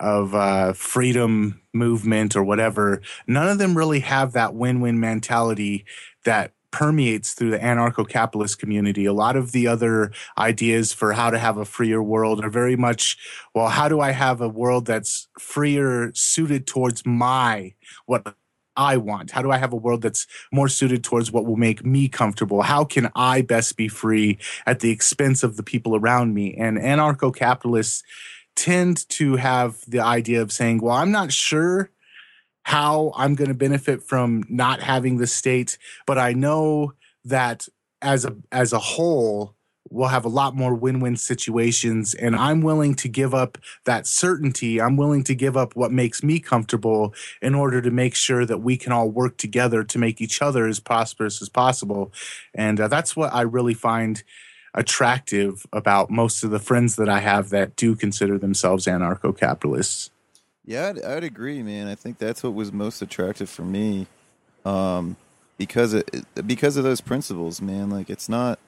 of uh, freedom movement or whatever, none of them really have that win-win mentality that permeates through the anarcho-capitalist community. A lot of the other ideas for how to have a freer world are very much, well, how do I have a world that's freer, suited towards my what I want? How do I have a world that's more suited towards what will make me comfortable? How can I best be free at the expense of the people around me? And anarcho-capitalists tend to have the idea of saying, well, I'm not sure how I'm going to benefit from not having the state, but I know that as a as a whole we'll have a lot more win-win situations and I'm willing to give up that certainty. I'm willing to give up what makes me comfortable in order to make sure that we can all work together to make each other as prosperous as possible. And uh, that's what I really find attractive about most of the friends that I have that do consider themselves anarcho-capitalists. Yeah, I'd, I'd, agree, man. I think that's what was most attractive for me, um, because it, because of those principles, man. Like it's not,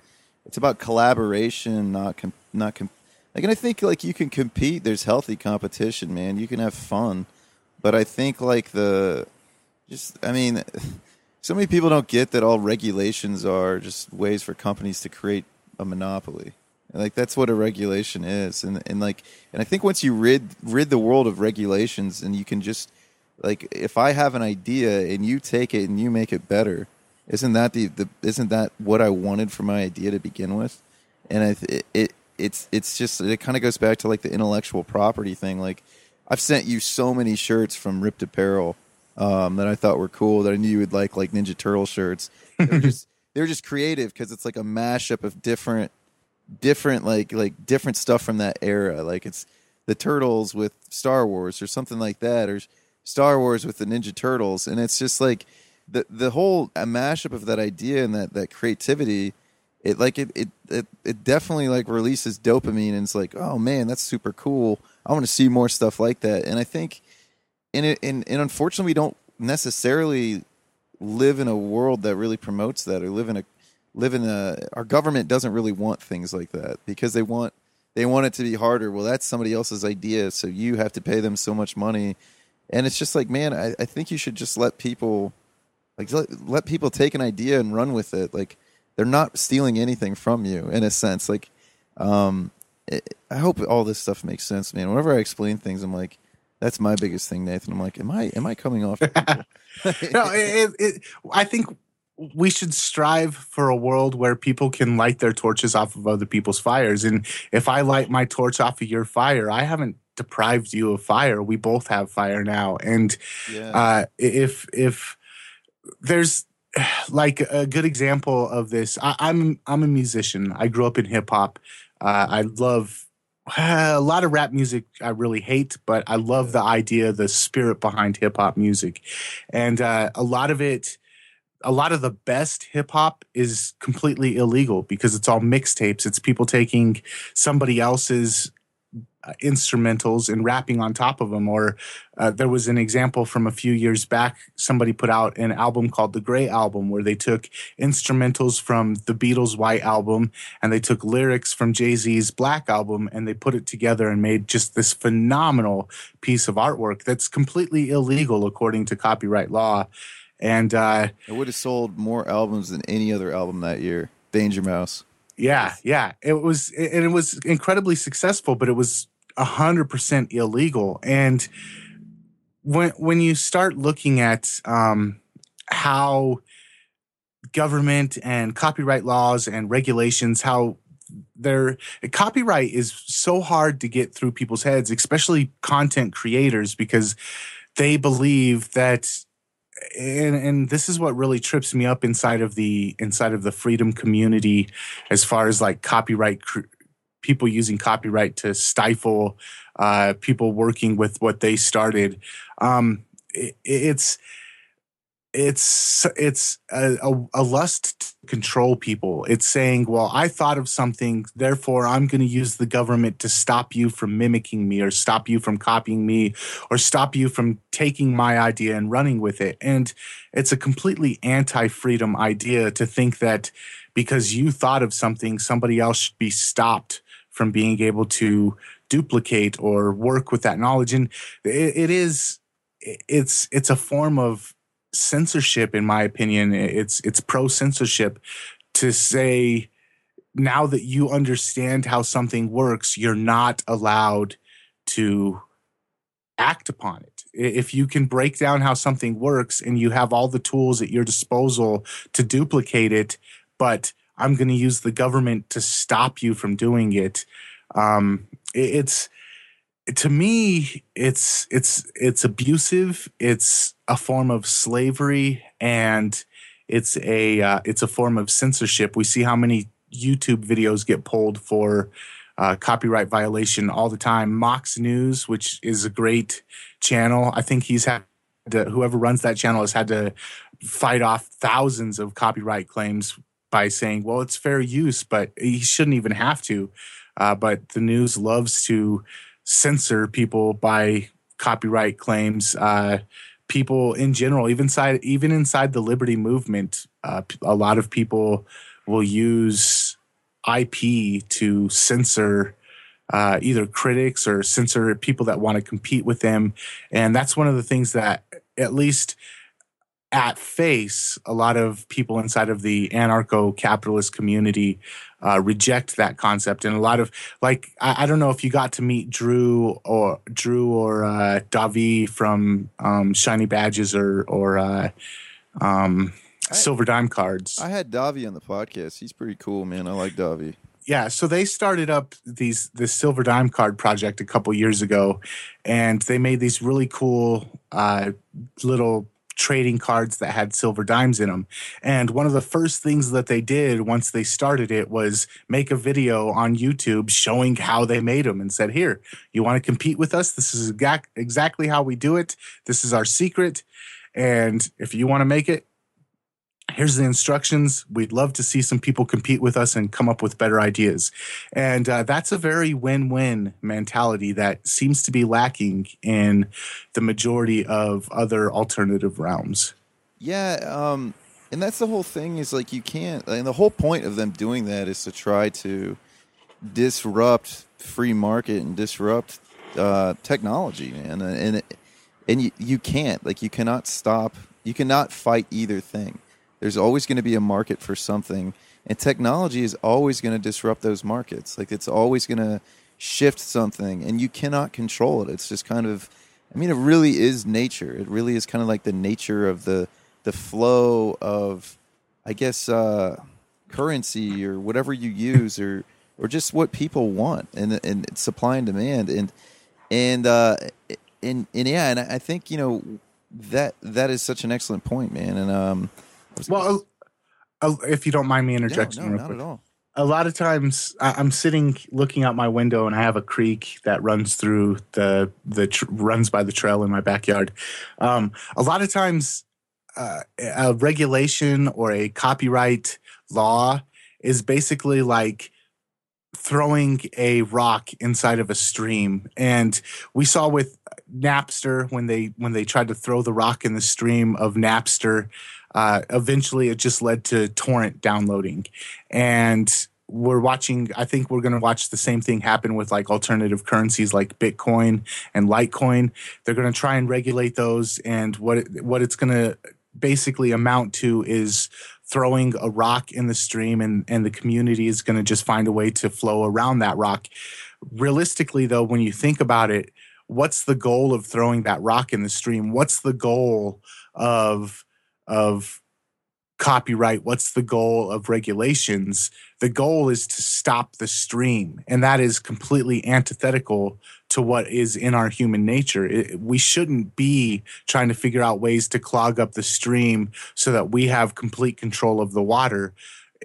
it's about collaboration, not com- not com- like. And I think like you can compete. There's healthy competition, man. You can have fun, but I think like the, just I mean, (laughs) so many people don't get that all regulations are just ways for companies to create a monopoly. Like that's what a regulation is, and and like and I think once you rid rid the world of regulations, and you can just like if I have an idea and you take it and you make it better, isn't that the, the isn't that what I wanted for my idea to begin with? And I it, it it's it's just it kind of goes back to like the intellectual property thing. Like I've sent you so many shirts from RIPT Apparel um, that I thought were cool that I knew you would like, like Ninja Turtle shirts. They're just (laughs) they're just creative because it's like a mashup of different different like like different stuff from that era. Like it's the Turtles with Star Wars or something like that, or Star Wars with the Ninja Turtles, and it's just like the the whole mashup of that idea and that that creativity. It like it it it, it definitely like releases dopamine, and it's like, oh man, that's super cool. I want to see more stuff like that, and I think, and it, and and unfortunately, we don't necessarily live in a world that really promotes that, or live in a live in a our government doesn't really want things like that because they want they want it to be harder. Well, that's somebody else's idea, so you have to pay them so much money, and it's just like, man, I, I think you should just let people like let, let people take an idea and run with it. Like they're not stealing anything from you in a sense. Like, um, it, I hope all this stuff makes sense, man. Whenever I explain things, I'm like, that's my biggest thing, Nathan. I'm like, am I am I coming off? (laughs) no, it, it, I think we should strive for a world where people can light their torches off of other people's fires. And if I light my torch off of your fire, I haven't deprived you of fire. We both have fire now. And yeah. uh, if if there's (sighs) like a good example of this, I, I'm I'm a musician. I grew up in hip hop. Uh, I love (sighs) a lot of rap music I really hate, but I love the idea, the spirit behind hip hop music, and uh, a lot of it a lot of the best hip hop is completely illegal because it's all mixtapes. It's people taking somebody else's uh, instrumentals and rapping on top of them. Or uh, there was an example from a few years back. Somebody put out an album called the Gray Album, where they took instrumentals from the Beatles' White Album and they took lyrics from Jay Z's Black Album and they put it together and made just this phenomenal piece of artwork that's completely illegal according to copyright law. And uh, it would have sold more albums than any other album that year. Danger Mouse. Yeah, yeah. It was, and it was incredibly successful, but it was hundred percent illegal. And when when you start looking at um, how government and copyright laws and regulations, how their copyright is so hard to get through people's heads, especially content creators, because they believe that and and this is what really trips me up inside of the inside of the freedom community as far as like copyright cr- people using copyright to stifle uh, people working with what they started. Um, it, it's it's it's a, a, a, lust to control people. It's saying well i thought of something therefore i'm going to use the government to stop you from mimicking me or stop you from copying me or stop you from taking my idea and running with it. And it's a completely anti-freedom idea to think that because you thought of something somebody else should be stopped from being able to duplicate or work with that knowledge. And it, it is it's it's a form of censorship in my opinion it's it's pro censorship to say now that you understand how something works you're not allowed to act upon it. If you can break down how something works and you have all the tools at your disposal to duplicate it but i'm going to use the government to stop you from doing it um, it's to me it's it's it's abusive. It's a form of slavery and it's a uh, it's a form of censorship. We see how many youtube videos get pulled for uh, copyright violation all the time. Mox news which is a great channel i think he's had to, whoever runs that channel has had to fight off thousands of copyright claims by saying well it's fair use but he shouldn't even have to. Uh, but the news loves to censor people by copyright claims. Uh, people in general, even inside even inside the liberty movement, uh, a lot of people will use IP to censor uh, either critics or censor people that want to compete with them, and that's one of the things that at least at face, a lot of people inside of the anarcho capitalist community uh, reject that concept. And a lot of like, I, I, don't know if you got to meet Drew or Drew or uh, Davi from um, Shiny Badges or or uh, um, Silver Dime Cards. I had Davi on the podcast. He's pretty cool, man. I like Davi. Yeah, so they started up these this Silver Dime Card project a couple years ago, and they made these really cool uh, little trading cards that had silver dimes in them. And one of the first things that they did once they started it was make a video on YouTube showing how they made them and said, Here, you want to compete with us? This is exactly how we do it. This is our secret. And if you want to make it, here's the instructions. We'd love to see some people compete with us and come up with better ideas. And uh, that's a very win win mentality that seems to be lacking in the majority of other alternative realms. Yeah. Um, and that's the whole thing is like you can't, and the whole point of them doing that is to try to disrupt free market and disrupt uh, technology, man. And, and you, you can't, like, you cannot stop, you cannot fight either thing there's always going to be a market for something, and technology is always going to disrupt those markets. Like it's always going to shift something, and you cannot control it. It's just kind of, I mean, it really is nature. It really is kind of like the nature of the the flow of, I guess, uh, currency or whatever you use, or or just what people want, and and supply and demand, and and uh, and and yeah, and I think you know that that is such an excellent point, man, and um well, if you don't mind me interjecting, no, no, not quick. at all. A lot of times, I'm sitting looking out my window, and I have a creek that runs through the the tr- runs by the trail in my backyard. Um, a lot of times, uh, a regulation or a copyright law is basically like throwing a rock inside of a stream and we saw with napster when they when they tried to throw the rock in the stream of napster uh, eventually it just led to torrent downloading and we're watching i think we're going to watch the same thing happen with like alternative currencies like bitcoin and litecoin they're going to try and regulate those and what it, what it's going to basically amount to is throwing a rock in the stream and, and the community is going to just find a way to flow around that rock. Realistically, though, when you think about it, what's the goal of throwing that rock in the stream? What's the goal of of copyright? What's the goal of regulations? The goal is to stop the stream, and that is completely antithetical to what is in our human nature. It, we shouldn't be trying to figure out ways to clog up the stream so that we have complete control of the water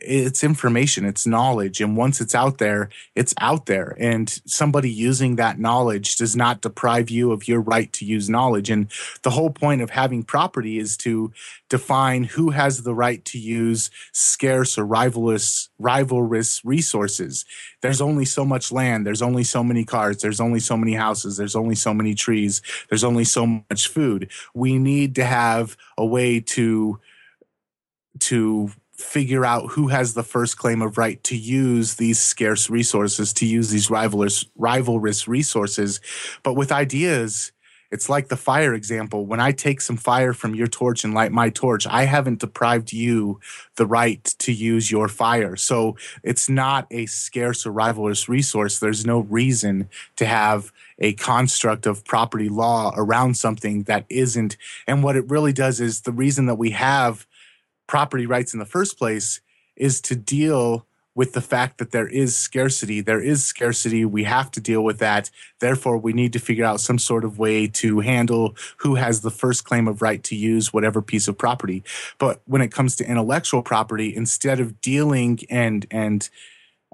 it's information, it's knowledge. And once it's out there, it's out there. And somebody using that knowledge does not deprive you of your right to use knowledge. And the whole point of having property is to define who has the right to use scarce or rivalrous, rivalrous resources. There's only so much land, there's only so many cars, there's only so many houses, there's only so many trees, there's only so much food. We need to have a way to to figure out who has the first claim of right to use these scarce resources, to use these rivalrous, rivalrous resources. But with ideas, it's like the fire example. When I take some fire from your torch and light my torch, I haven't deprived you the right to use your fire. So it's not a scarce or rivalrous resource. There's no reason to have a construct of property law around something that isn't. And what it really does is the reason that we have property rights in the first place is to deal with the fact that there is scarcity. There is scarcity. We have to deal with that. Therefore, we need to figure out some sort of way to handle who has the first claim of right to use whatever piece of property. But when it comes to intellectual property, instead of dealing and and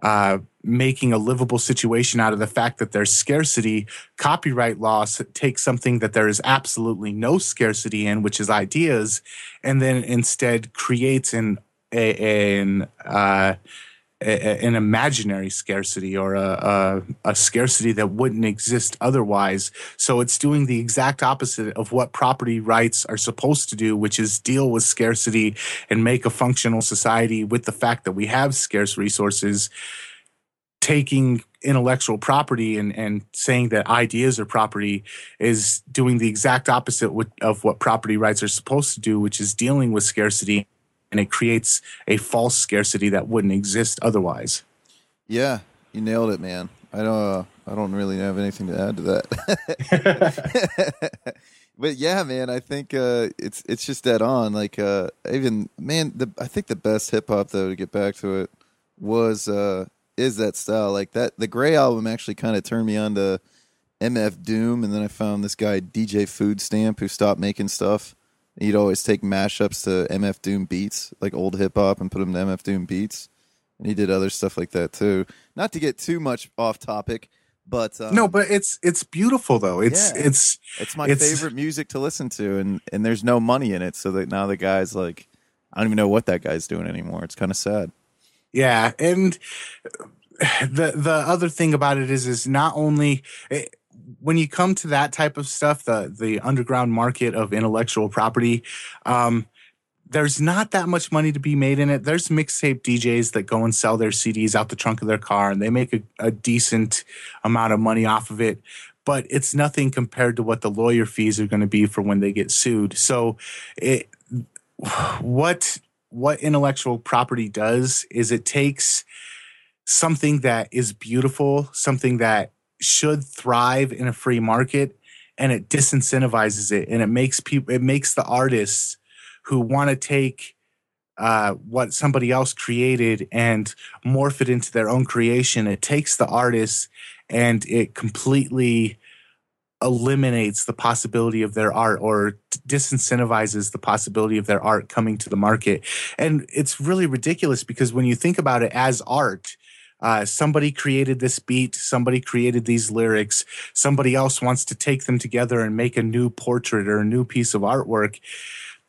uh, making a livable situation out of the fact that there's scarcity, copyright law takes something that there is absolutely no scarcity in, which is ideas, and then instead creates an an uh, an imaginary scarcity or a, a, a, scarcity that wouldn't exist otherwise. So it's doing the exact opposite of what property rights are supposed to do, which is deal with scarcity and make a functional society with the fact that we have scarce resources. Taking intellectual property and, and saying that ideas are property is doing the exact opposite of what property rights are supposed to do, which is dealing with scarcity and it creates a false scarcity that wouldn't exist otherwise. Yeah, you nailed it, man. I don't. Uh, I don't really have anything to add to that. (laughs) but yeah, man, I think uh, it's it's just dead on. Like uh, even man, the, I think the best hip hop though to get back to it was uh, is that style. Like that, the Gray album actually kind of turned me on to MF Doom, and then I found this guy DJ Food Stamp who stopped making stuff He'd always take mashups to MF Doom beats, like old hip hop, and put them to MF Doom beats. And he did other stuff like that too. Not to get too much off topic, but um, no, but it's it's beautiful though. It's yeah, it's it's my it's, favorite music to listen to, and and there's no money in it, so that now the guy's like, I don't even know what that guy's doing anymore. It's kind of sad. Yeah, and the the other thing about it is is not only. It, when you come to that type of stuff, the the underground market of intellectual property, um, there's not that much money to be made in it. There's mixtape DJs that go and sell their CDs out the trunk of their car, and they make a, a decent amount of money off of it. But it's nothing compared to what the lawyer fees are going to be for when they get sued. So, it, (sighs) what what intellectual property does is it takes something that is beautiful, something that should thrive in a free market and it disincentivizes it and it makes people it makes the artists who want to take uh, what somebody else created and morph it into their own creation it takes the artists and it completely eliminates the possibility of their art or disincentivizes the possibility of their art coming to the market and it's really ridiculous because when you think about it as art uh, somebody created this beat, somebody created these lyrics, somebody else wants to take them together and make a new portrait or a new piece of artwork.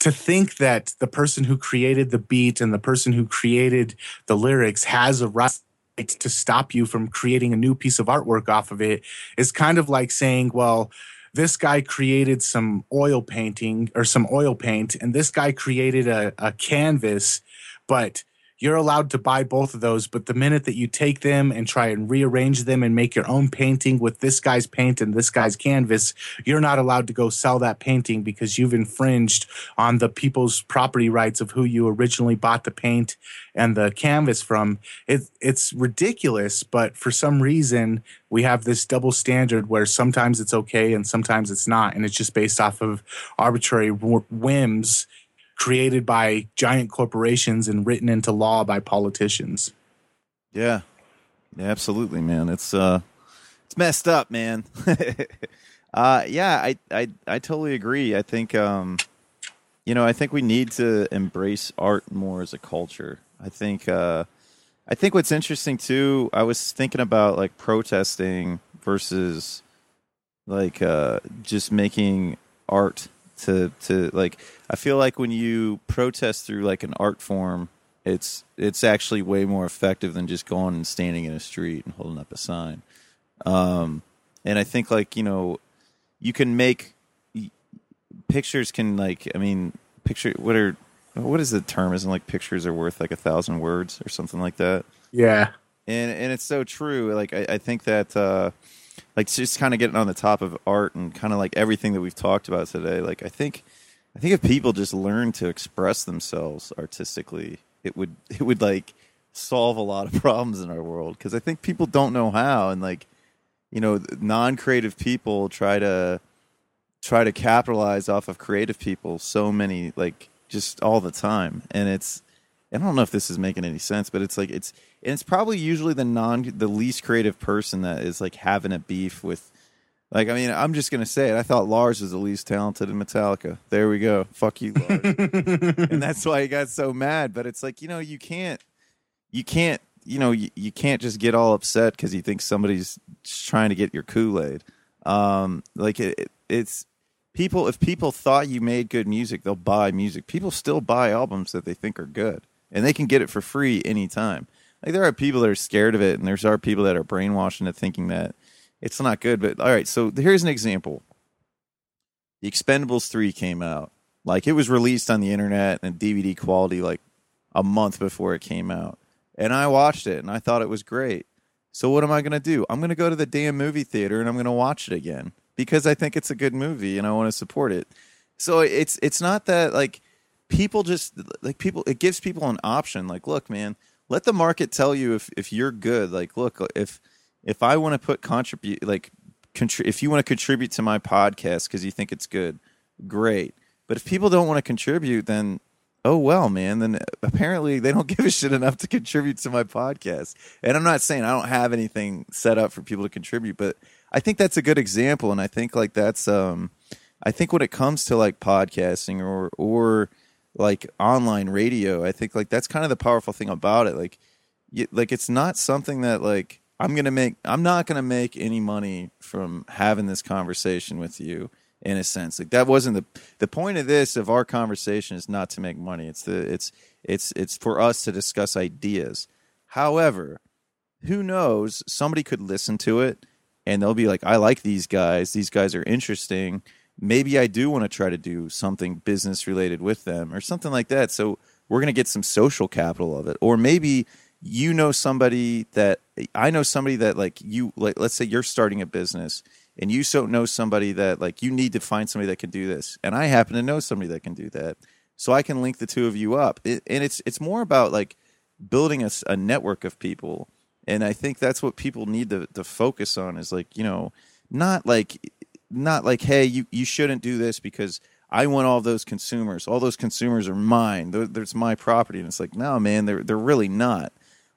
To think that the person who created the beat and the person who created the lyrics has a right to stop you from creating a new piece of artwork off of it is kind of like saying, well, this guy created some oil painting or some oil paint, and this guy created a, a canvas, but you're allowed to buy both of those. But the minute that you take them and try and rearrange them and make your own painting with this guy's paint and this guy's canvas, you're not allowed to go sell that painting because you've infringed on the people's property rights of who you originally bought the paint and the canvas from. It, it's ridiculous, but for some reason, we have this double standard where sometimes it's okay and sometimes it's not. And it's just based off of arbitrary whims created by giant corporations and written into law by politicians. Yeah. Yeah, absolutely, man. It's uh it's messed up, man. (laughs) uh yeah, I I I totally agree. I think um you know, I think we need to embrace art more as a culture. I think uh I think what's interesting too, I was thinking about like protesting versus like uh just making art to to like I feel like when you protest through like an art form, it's it's actually way more effective than just going and standing in a street and holding up a sign. Um, and I think like you know, you can make pictures can like I mean picture what are what is the term? Isn't like pictures are worth like a thousand words or something like that? Yeah. And and it's so true. Like I, I think that uh, like just kind of getting on the top of art and kind of like everything that we've talked about today. Like I think I think if people just learn to express themselves artistically, it would (laughs) it would like solve a lot of (laughs) problems in our world because I think people don't know how and like you know non-creative people try to try to capitalize off of creative people so many like just all the time and it's I don't know if this is making any sense but it's like it's and it's probably usually the non the least creative person that is like having a beef with like, I mean, I'm just gonna say it. I thought Lars was the least talented in Metallica. There we go. Fuck you, Lars. (laughs) and that's why he got so mad. But it's like, you know, you can't, you can't, you know, you, you can't just get all upset because you think somebody's trying to get your Kool Aid. Um, like it, it, it's people. If people thought you made good music, they'll buy music. People still buy albums that they think are good, and they can get it for free anytime. Like there are people that are scared of it, and there's are people that are brainwashed into thinking that it's not good. But all right, so here's an example. The Expendables 3 came out. Like it was released on the internet and DVD quality like a month before it came out. And I watched it and I thought it was great. So what am I going to do? I'm going to go to the damn movie theater and I'm going to watch it again because I think it's a good movie and I want to support it. So it's it's not that like people just like people it gives people an option like look man, let the market tell you if if you're good. Like look, if if I want to put contribute like contri- if you want to contribute to my podcast because you think it's good, great. But if people don't want to contribute, then oh well, man. Then apparently they don't (laughs) give a shit enough to contribute to my podcast. And I'm not saying I don't have anything set up for people to contribute, but I think that's a good example. And I think like that's um, I think when it comes to like podcasting or or like online radio, I think like that's kind of the powerful thing about it. Like, you, like it's not something that like I'm gonna make I'm not gonna make any money from having this conversation with you in a sense. Like that wasn't the the point of this of our conversation is not to make money. It's the it's it's it's for us to discuss ideas. However, who knows? Somebody could listen to it and they'll be like, I like these guys. These guys are interesting. Maybe I do want to try to do something business related with them or something like that. So we're going to get some social capital of it. Or maybe you know somebody that I know somebody that like you like let's say you're starting a business and you so know somebody that like you need to find somebody that can do this and I happen to know somebody that can do that so I can link the two of you up it, and it's it's more about like building a, a network of people and I think that's what people need to, to focus on is like you know not like not like hey you you shouldn't do this because I want all those consumers all those consumers are mine there's my property and it's like no man they're they're really not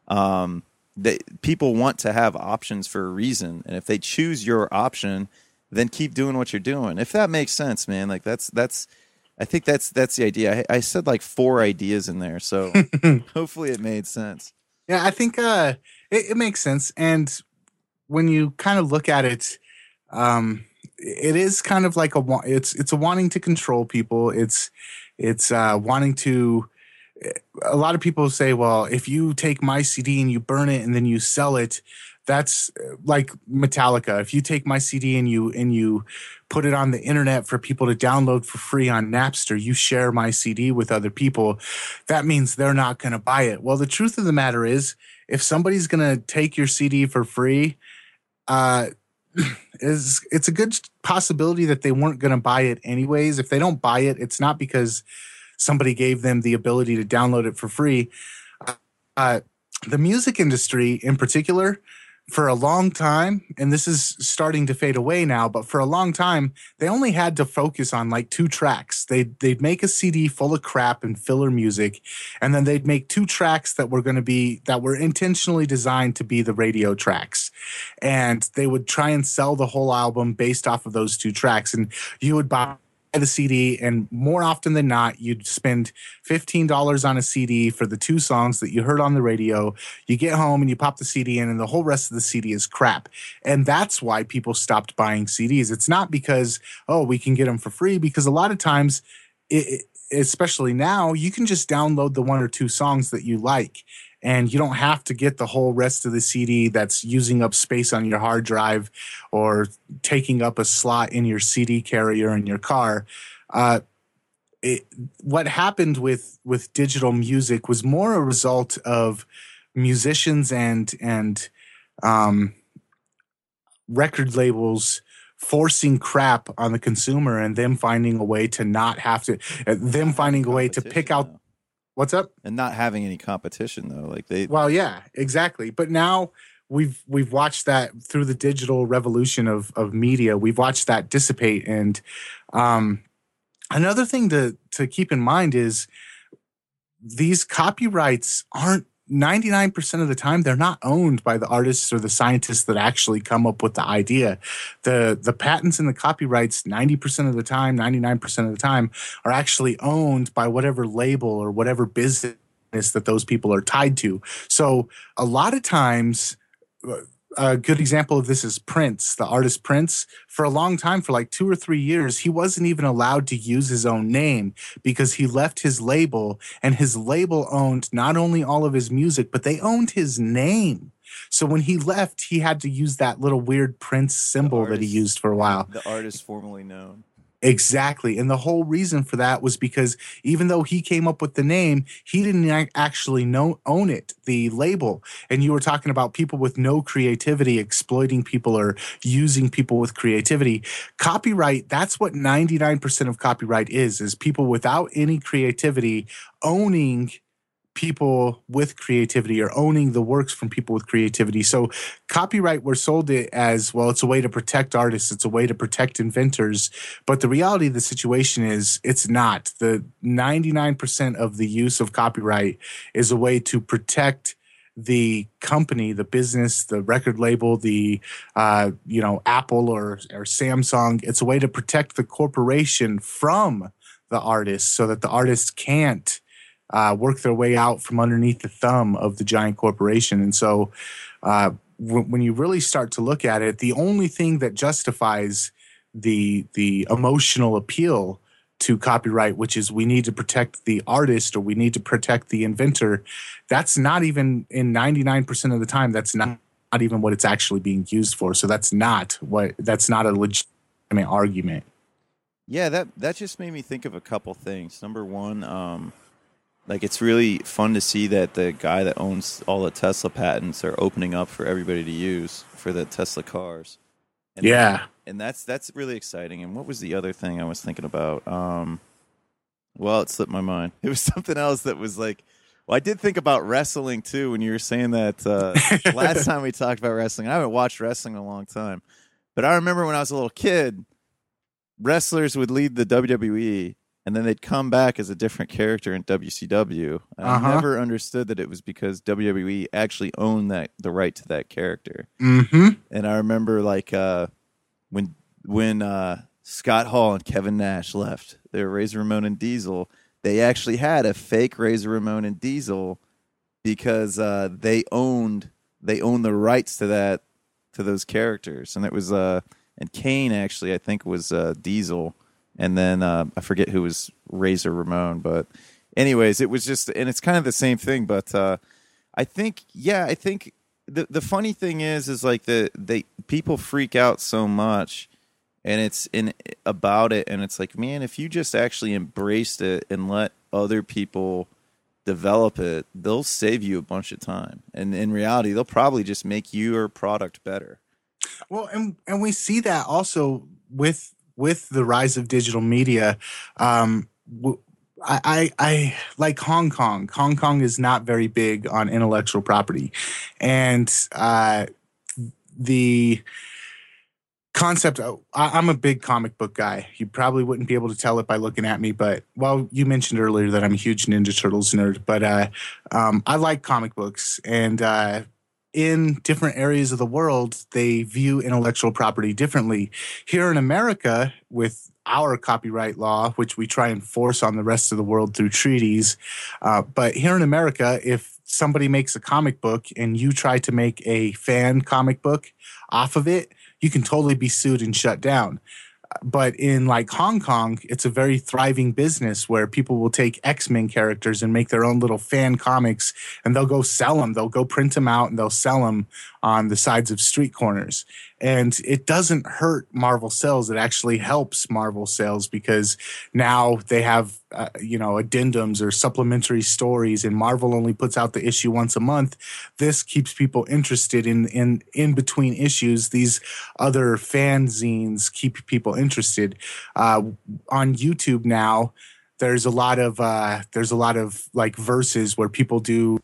um, that people want to have options for a reason, and if they choose your option, then keep doing what you're doing. If that makes sense, man. Like that's that's. I think that's that's the idea. I, I said like four ideas in there, so (laughs) hopefully it made sense. Yeah, I think uh, it, it makes sense. And when you kind of look at it, um, it is kind of like a it's it's a wanting to control people. It's it's uh, wanting to a lot of people say, well, if you take my CD and you burn it and then you sell it, that's uh, like Metallica. If you take my CD and you and you put it on the internet for people to download for free on Napster, you share my CD with other people. That means they're not going to buy it. Well, the truth of the matter is, if somebody's going to take your CD for free, uh, (clears throat) is it's a good possibility that they weren't going to buy it anyways. If they don't buy it, it's not because somebody gave them the ability to download it for free. Uh, the music industry, in particular, for a long time, and this is starting to fade away now, but for a long time, they only had to focus on like two tracks. They'd, they'd make a CD full of crap and filler music, and then they'd make two tracks that were going to be, that were intentionally designed to be the radio tracks. And they would try and sell the whole album based off of those two tracks. And you would buy the CD, and more often than not, you'd spend $15 on a CD for the two songs that you heard on the radio. You get home and you pop the CD in, and the whole rest of the CD is crap. And that's why people stopped buying CDs. It's not because, oh, we can get them for free, because a lot of times, it, especially now, you can just download the one or two songs that you like and you don't have to get the whole rest of the CD that's using up space on your hard drive or taking up a slot in your CD carrier in your car. Uh, it, what happened with with digital music was more a result of musicians and and um, record labels forcing crap on the consumer and them finding a way to not have to uh, them finding a way to pick out. What's up and not having any competition though. Like they, Well, yeah, exactly. But now we've we've watched that through the digital revolution of of media. We've watched that dissipate, and um, another thing to to keep in mind is these copyrights aren't. 99% of the time they're not owned by the artists or the scientists that actually come up with the idea the the patents and the copyrights 90% of the time 99% of the time are actually owned by whatever label or whatever business that those people are tied to. So a lot of times, uh, a good example of this is Prince, the artist Prince. For a long time, for like two or three years, he wasn't even allowed to use his own name because he left his label, and his label owned not only all of his music, but they owned his name. So when he left, he had to use that little weird Prince symbol that he used for a while. the artist formerly known. Exactly. And the whole reason for that was because even though he came up with the name, he didn't actually know, own it, the label. And you were talking about people with no creativity exploiting people or using people with creativity. Copyright, that's what 99% of copyright is, is people without any creativity owning people with creativity or owning the works from people with creativity. So copyright we're sold it as well it's a way to protect artists, it's a way to protect inventors, but the reality of the situation is it's not. The 99% of the use of copyright is a way to protect the company, the business, the record label, the uh, you know Apple or or Samsung. It's a way to protect the corporation from the artist, so that the artist can't uh, work their way out from underneath the thumb of the giant corporation. And so, uh, w- when you really start to look at it, the only thing that justifies the the emotional appeal to copyright, which is we need to protect the artist or we need to protect the inventor, that's not even in 99% of the time, that's not, not even what it's actually being used for. So that's not what that's not a legitimate argument. Yeah, that that just made me think of a couple things. Number one, um, like it's really fun to see that the guy that owns all the Tesla patents are opening up for everybody to use for the Tesla cars. And Yeah. and that's that's really exciting. And what was the other thing I was thinking about? Um, well, it slipped my mind. (laughs) It was something else that was like. Well, I did think about wrestling too when you were saying that uh, (laughs) last time we talked about wrestling. I haven't watched wrestling in a long time, but I remember when I was a little kid, wrestlers would lead the WWE and then they'd come back as a different character in WCW. Uh-huh. I never understood that it was because WWE actually owned that the right to that character. Mm-hmm. And I remember like uh, when when uh, Scott Hall and Kevin Nash left, they were Razor Ramon and Diesel. They actually had a fake Razor Ramon and Diesel because uh, they owned they owned the rights to that to those characters, and it was uh and Kane actually I think was uh, Diesel, and then uh, I forget who was Razor Ramon, but anyways, it was just and it's kind of the same thing, but uh, I think yeah, I think the the funny thing is, is like the they people freak out so much, and it's in about it, and it's like, man, if you just actually embraced it and let other people develop it, they'll save you a bunch of time, and in reality, they'll probably just make your product better. Well, and and we see that also with with the rise of digital media. Um, I, I, I like Hong Kong. Hong Kong is not very big on intellectual property, and uh, the concept I, am a big comic book guy you probably wouldn't be able to tell it by looking at me but well you mentioned earlier that i'm a huge ninja turtles nerd but uh, um, i like comic books and uh, in different areas of the world, they view intellectual property differently. Here in America, with our copyright law, which we try and force on the rest of the world through treaties, uh, but here in America, if somebody makes a comic book and you try to make a fan comic book off of it, you can totally be sued and shut down but in like Hong Kong, it's a very thriving business where people will take X Men characters and make their own little fan comics, and they'll go sell them. They'll go print them out and they'll sell them on the sides of street corners. And it doesn't hurt Marvel sales. It actually helps Marvel sales because now they have, uh, you know, addendums or supplementary stories, and Marvel only puts out the issue once a month. This keeps people interested in in in between issues. These other fanzines keep people interested. Uh, on YouTube now, there's a lot of uh, there's a lot of like verses where people do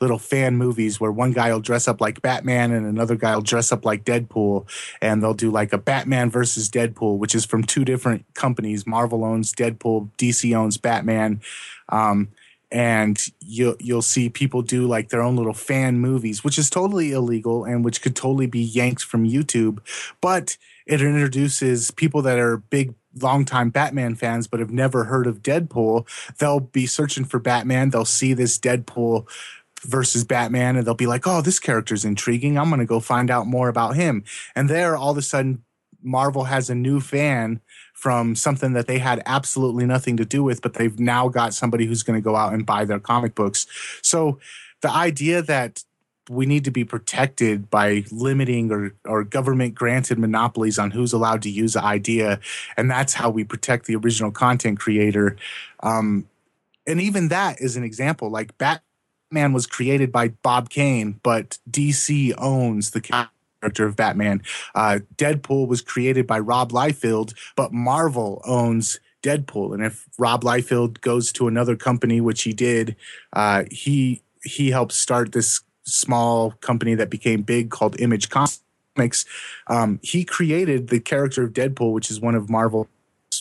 little fan movies where one guy will dress up like Batman and another guy will dress up like Deadpool, and they'll do like a Batman versus Deadpool, which is from two different companies. Marvel owns Deadpool, DC owns Batman. Um, and you'll you'll see people do like their own little fan movies, which is totally illegal and which could totally be yanked from YouTube, but it introduces people that are big longtime Batman fans but have never heard of Deadpool. They'll be searching for Batman. They'll see this Deadpool versus Batman, and they'll be like, "Oh, this character's intriguing. I'm going to go find out more about him." And there, all of a sudden, Marvel has a new fan from something that they had absolutely nothing to do with, but they've now got somebody who's going to go out and buy their comic books. So the idea that we need to be protected by limiting or, or government granted monopolies on who's allowed to use an idea, and that's how we protect the original content creator. Um, and even that is an example. Like Bat Batman was created by Bob Kane, but DC owns the character of Batman. Uh, Deadpool was created by Rob Liefeld, but Marvel owns Deadpool. And if Rob Liefeld goes to another company, which he did, uh, he he helped start this small company that became big called Image Comics. Um, he created the character of Deadpool, which is one of Marvel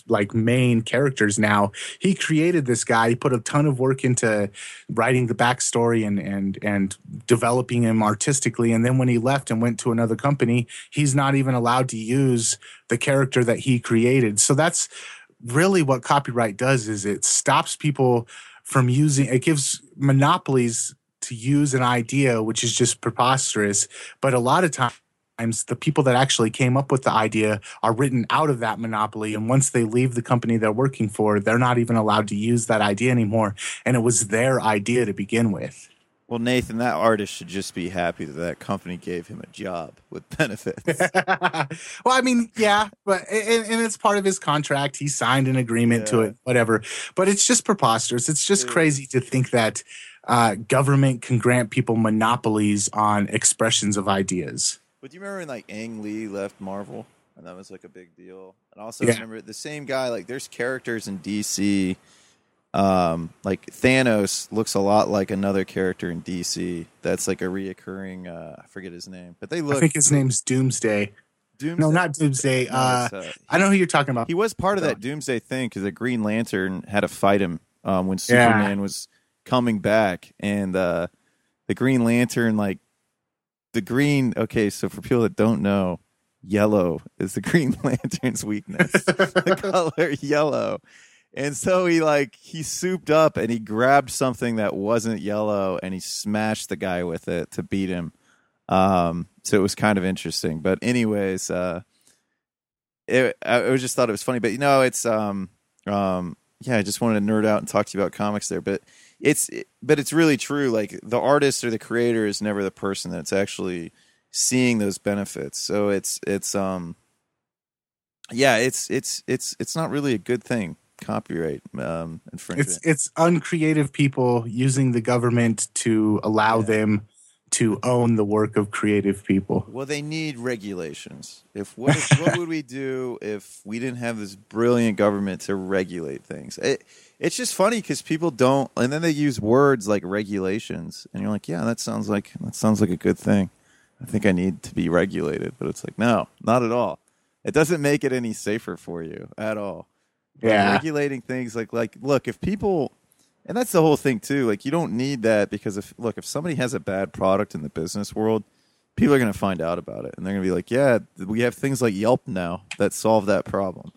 like main characters now. He created this guy. He put a ton of work into writing the backstory and and and developing him artistically. And then when he left and went to another company, he's not even allowed to use the character that he created. So that's really what copyright does is it stops people from using it gives monopolies to use an idea which is just preposterous but a lot of times times the people that actually came up with the idea are written out of that monopoly and once they leave the company they're working for they're not even allowed to use that idea anymore and it was their idea to begin with. Well nathan that artist should just be happy that that company gave him a job with (laughs) benefits. (laughs) Well i mean yeah but and, and, it's part of his contract. He signed an agreement yeah. to it whatever. But it's just preposterous. It's just yeah. crazy to think that uh, government can grant people monopolies on expressions of ideas but do you remember when like Ang Lee left Marvel? And that was like a big deal. And also yeah. remember the same guy, like there's characters in DC. Um, like Thanos looks a lot like another character in DC. That's like a reoccurring uh I forget his name. But they look I think his name's Doomsday. Doomsday? No, not Doomsday. No, uh, uh, I know who you're talking about. He was part of that Doomsday thing because the Green Lantern had to fight him um, when Superman yeah. was coming back, and uh, the Green Lantern like the green. Okay, so for people that don't know, yellow is the (laughs) Green Lantern's weakness. the (laughs) color yellow. And so he like he souped up and he grabbed something that wasn't yellow and he smashed the guy with it to beat him. Um, so it was kind of interesting. But anyways, uh, it, I just thought it was funny. But you know, it's um, um, yeah, I just wanted to nerd out and talk to you about comics there. But it's but it's really true. Like the artist or the creator is never the person that's actually seeing those benefits. So it's it's um yeah, it's it's it's it's not really a good thing. Copyright um infringement. It's it's uncreative people using the government to allow Yeah. them to own the work of creative people. Well, they need regulations. If what, if, what would we do if we didn't have this brilliant government to regulate things? It, it's just funny because people don't, and then they use words like regulations, and you're like, yeah, that sounds like that sounds like a good thing. I think I need to be regulated, but it's like, no, not at all. It doesn't make it any safer for you at all. Yeah. regulating things like like look if people and that's the whole thing too like you don't need that because if look if somebody has a bad product in the business world people are going to find out about it and they're going to be like yeah we have things like yelp now that solve that problem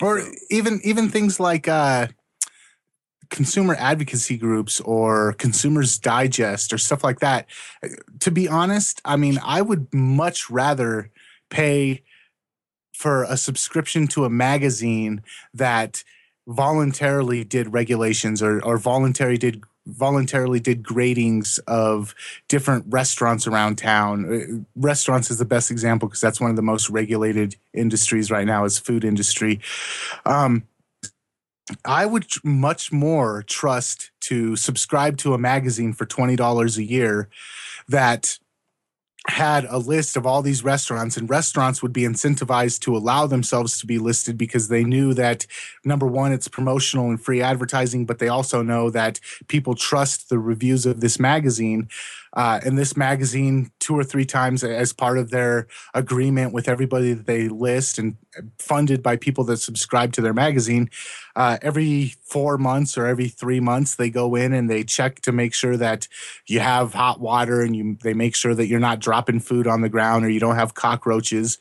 or even even things like uh consumer advocacy groups or consumers digest or stuff like that. To be honest i mean i would much rather pay for a subscription to a magazine that voluntarily did regulations or or voluntary did voluntarily did gradings of different restaurants around town. Uh, Restaurants is the best example because that's one of the most regulated industries right now is food industry. Um, I would much more trust to subscribe to a magazine for $20 a year that had a list of all these restaurants and restaurants would be incentivized to allow themselves to be listed because they knew that number one it's promotional and free advertising but they also know that people trust the reviews of this magazine uh, and this magazine two or three times as part of their agreement with everybody that they list and funded by people that subscribe to their magazine uh, every four months or every three months they go in and they check to make sure that you have hot water and you they make sure that you're not dropping food on the ground or you don't have cockroaches.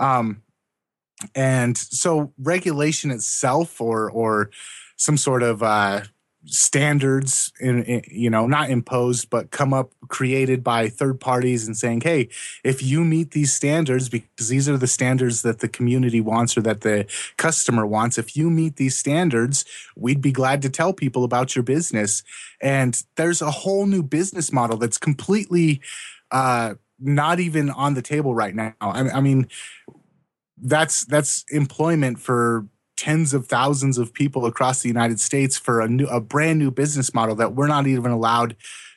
Um, and so regulation itself or or some sort of uh, standards in, in you know not imposed but come up created by third parties and saying hey if you meet these standards because these are the standards that the community wants or that the customer wants if you meet these standards we'd be glad to tell people about your business. And there's a whole new business model that's completely uh not even on the table right now. I, I mean that's that's employment for tens of thousands of people across the United States for a new a brand new business model that we're not even allowed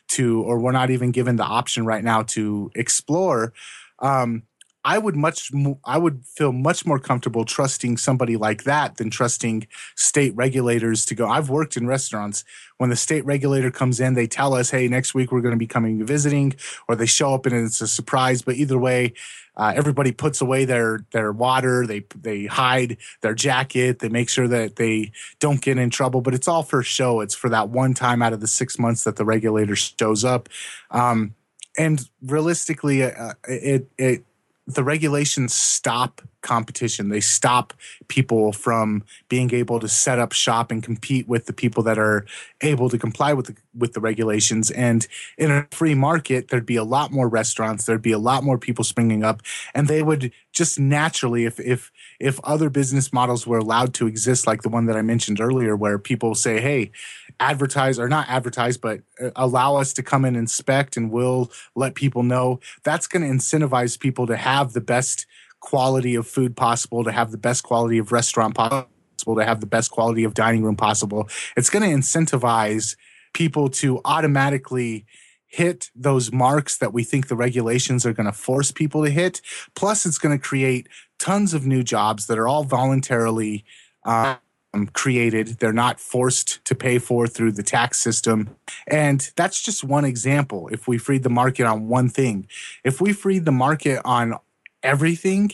to or we're not even given the option right now to explore. Um, I would much mo- I would feel much more comfortable trusting somebody like that than trusting state regulators to go. I've worked in restaurants when the state regulator comes in, they tell us, "Hey, next week we're going to be coming visiting," or they show up and it's a surprise. But either way, uh, everybody puts away their their water. They they hide their jacket. They make sure that they don't get in trouble. But it's all for show. It's for that one time out of the six months that the regulator shows up. Um, and realistically, uh, it it the regulations stop competition. They stop people from being able to set up shop and compete with the people that are able to comply with the, with the regulations. And in a free market, there'd be a lot more restaurants. There'd be a lot more people springing up, and they would just naturally, if if if other business models were allowed to exist, like the one that I mentioned earlier, where people say, "Hey, advertise or not advertise, but uh, allow us to come and inspect, and we'll let people know." That's going to incentivize people to have the best quality of food possible, to have the best quality of restaurant possible, to have the best quality of dining room possible. It's going to incentivize people to automatically hit those marks that we think the regulations are going to force people to hit. Plus, it's going to create tons of new jobs that are all voluntarily um, Um, created. They're not forced to pay for through the tax system. And that's just one example. If we freed the market on one thing, if we freed the market on everything,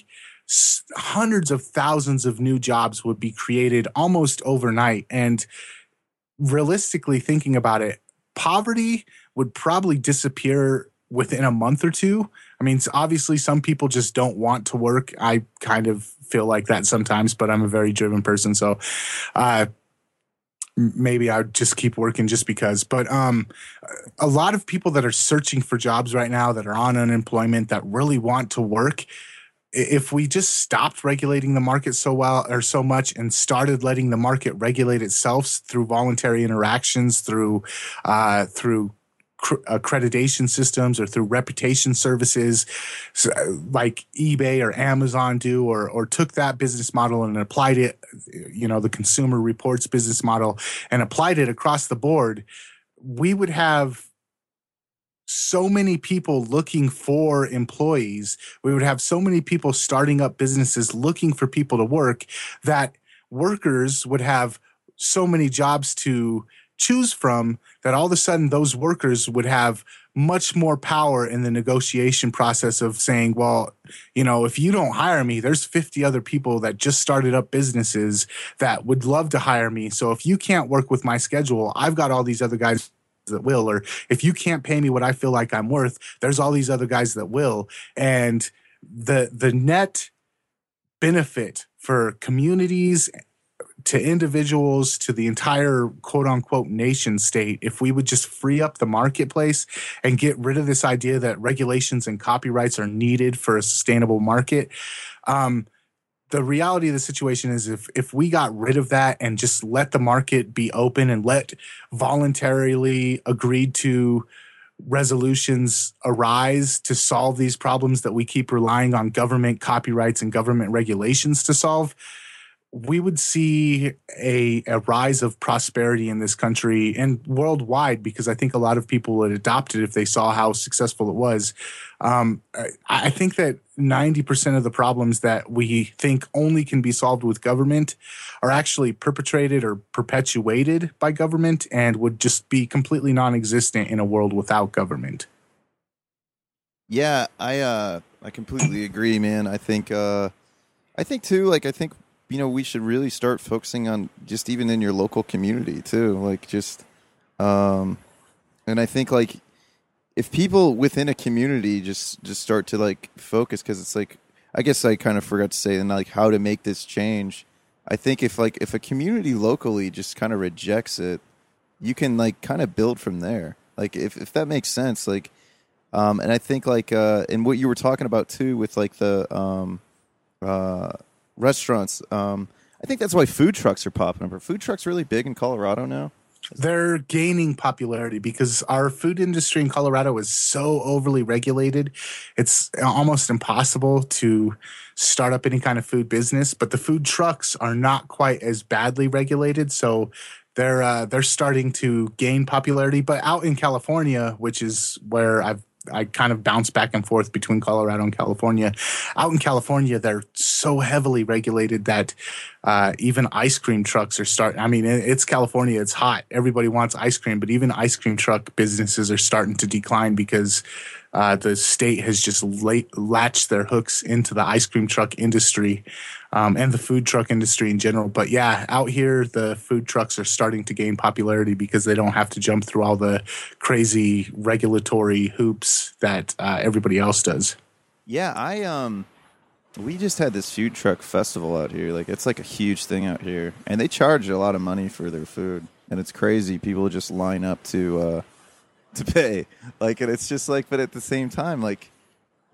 hundreds of thousands of new jobs would be created almost overnight. And realistically thinking about it, poverty would probably disappear within a month or two. I mean, obviously, some people just don't want to work. I kind of feel like that sometimes, but I'm a very driven person. So, uh, maybe I would just keep working just because. But um, a lot of people that are searching for jobs right now that are on unemployment that really want to work if we just stopped regulating the market so well or so much and started letting the market regulate itself through voluntary interactions, through uh, through Uh, accreditation systems or through reputation services uh, like eBay or Amazon do or or took that business model and applied it you know the consumer reports business model and applied it across the board we would have so many people looking for employees. We would have so many people starting up businesses looking for people to work that workers would have so many jobs to choose from that all of a sudden those workers would have much more power in the negotiation process of saying, well, you know, if you don't hire me, there's 50 other people that just started up businesses that would love to hire me. So if you can't work with my schedule, I've got all these other guys that will. Or if you can't pay me what I feel like I'm worth, there's all these other guys that will. And the the net benefit for communities to individuals, to the entire quote unquote nation state, if we would just free up the marketplace and get rid of this idea that regulations and copyrights are needed for a sustainable market. Um, the reality of the situation is if if we got rid of that and just let the market be open and let voluntarily agreed to resolutions arise to solve these problems that we keep relying on government copyrights and government regulations to solve we would see a, a rise of prosperity in this country and worldwide because I think a lot of people would adopt it if they saw how successful it was. Um, I, I think that 90% of the problems that we think only can be solved with government are actually perpetrated or perpetuated by government and would just be completely non existent in a world without government. Yeah, I uh, I completely agree, man. I think uh, I think too. Like, I think you know we should really start focusing on just even in your local community too like just um and i think like if people within a community just just start to like focus because it's like i guess i kind of forgot to say and like how to make this change. I think if like if a community locally just kind of rejects it you can like kind of build from there. Like if, if that makes sense like um and i think like uh and what you were talking about too with like the um uh restaurants. Um, I think that's why food trucks are popping up. Are food trucks really big in Colorado now? They're gaining popularity because our food industry in Colorado is so overly regulated. It's almost impossible to start up any kind of food business, but the food trucks are not quite as badly regulated. So they're uh, they're starting to gain popularity. But out in California, which is where I've I kind of bounce back and forth between Colorado and California. Out in California, they're so heavily regulated that uh, even ice cream trucks are starting. I mean, it's California; it's hot. Everybody wants ice cream, but even ice cream truck businesses are starting to decline because uh, the state has just latched their hooks into the ice cream truck industry um, and the food truck industry in general. But yeah, out here, the food trucks are starting to gain popularity because they don't have to jump through all the crazy regulatory hoops that uh, everybody else does. Yeah, I um, we just had this food truck festival out here. Like it's like a huge thing out here, and they charge a lot of money for their food, and it's crazy. People just line up to. Uh, (laughs) to pay. Like, and it's just like, but at the same time, like,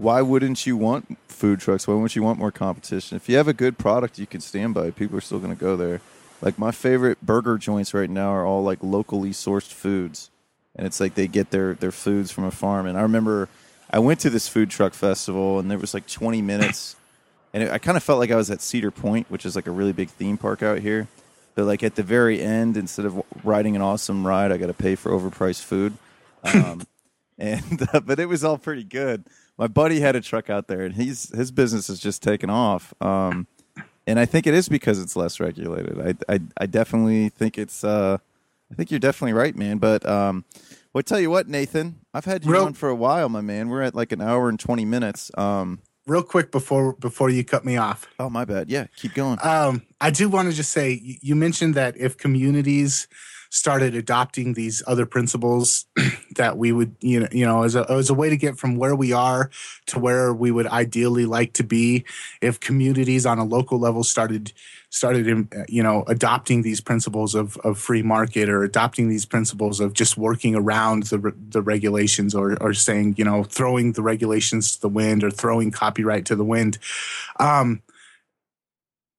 why wouldn't you want food trucks? Why wouldn't you want more competition? If you have a good product you can stand by, people are still going to go there. Like my favorite burger joints right now are all like locally sourced foods, and it's like they get their their foods from a farm. And I remember I went to this food truck festival, and there was like 20 minutes, and it, I kind of felt like I was at Cedar Point, which is like a really big theme park out here. But like at the very end, instead of riding an awesome ride, I got to pay for overpriced food. Um, (laughs) and uh, but it was all pretty good. My buddy had a truck out there, and he's his business has just taken off. Um, and I think it is because it's less regulated. I I, I definitely think it's. Uh, I think you're definitely right, man. But um, well, I tell you what, Nathan, I've had you Real- on for a while, my man. We're at like an hour and twenty minutes. Um, real quick before before you cut me off. Oh, my bad. Yeah, keep going. Um, I do want to just say you mentioned that if communities started adopting these other principles (clears throat) that we would you know you know as a as a way to get from where we are to where we would ideally like to be. If communities on a local level started started you know adopting these principles of, of free market or adopting these principles of just working around the the regulations or or saying you know throwing the regulations to the wind or throwing copyright to the wind um,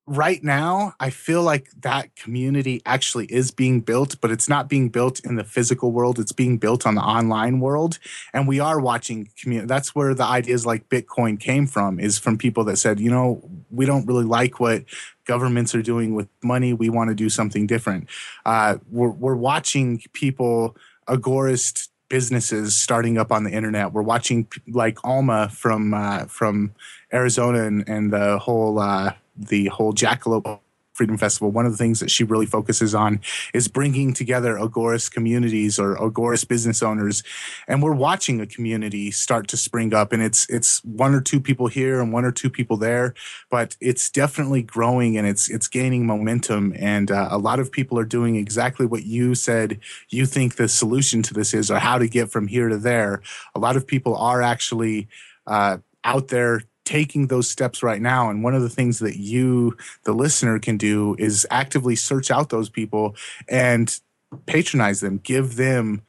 right now i feel like that community actually is being built but it's not being built in the physical world it's being built on the online world and we are watching community that's where the ideas like bitcoin came from is from people that said you know we don't really like what governments are doing with money we want to do something different. Uh, we're, we're watching people agorist businesses starting up on the internet. We're watching like alma from uh, from arizona and, and the whole uh, the whole Jackalope Freedom Festival, one of the things that she really focuses on is bringing together Agorist communities or Agorist business owners. And we're watching a community start to spring up and it's, it's one or two people here and one or two people there, but it's definitely growing and it's, it's gaining momentum. And uh, a lot of people are doing exactly what you said you think the solution to this is or how to get from here to there. A lot of people are actually, uh, out there taking those steps right now. And one of the things that you, the listener, can do is actively search out those people and patronize them, give them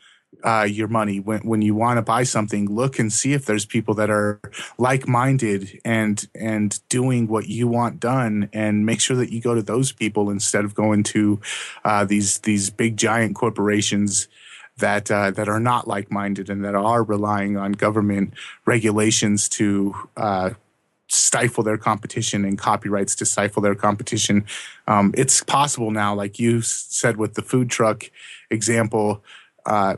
uh, your money when when you want to buy something. Look and see if there's people that are like minded and and doing what you want done, and make sure that you go to those people instead of going to uh, these these big giant corporations that uh, that are not like minded and that are relying on government regulations to uh, stifle their competition and copyrights to stifle their competition. Um, it's possible now, like you said with the food truck example. Uh,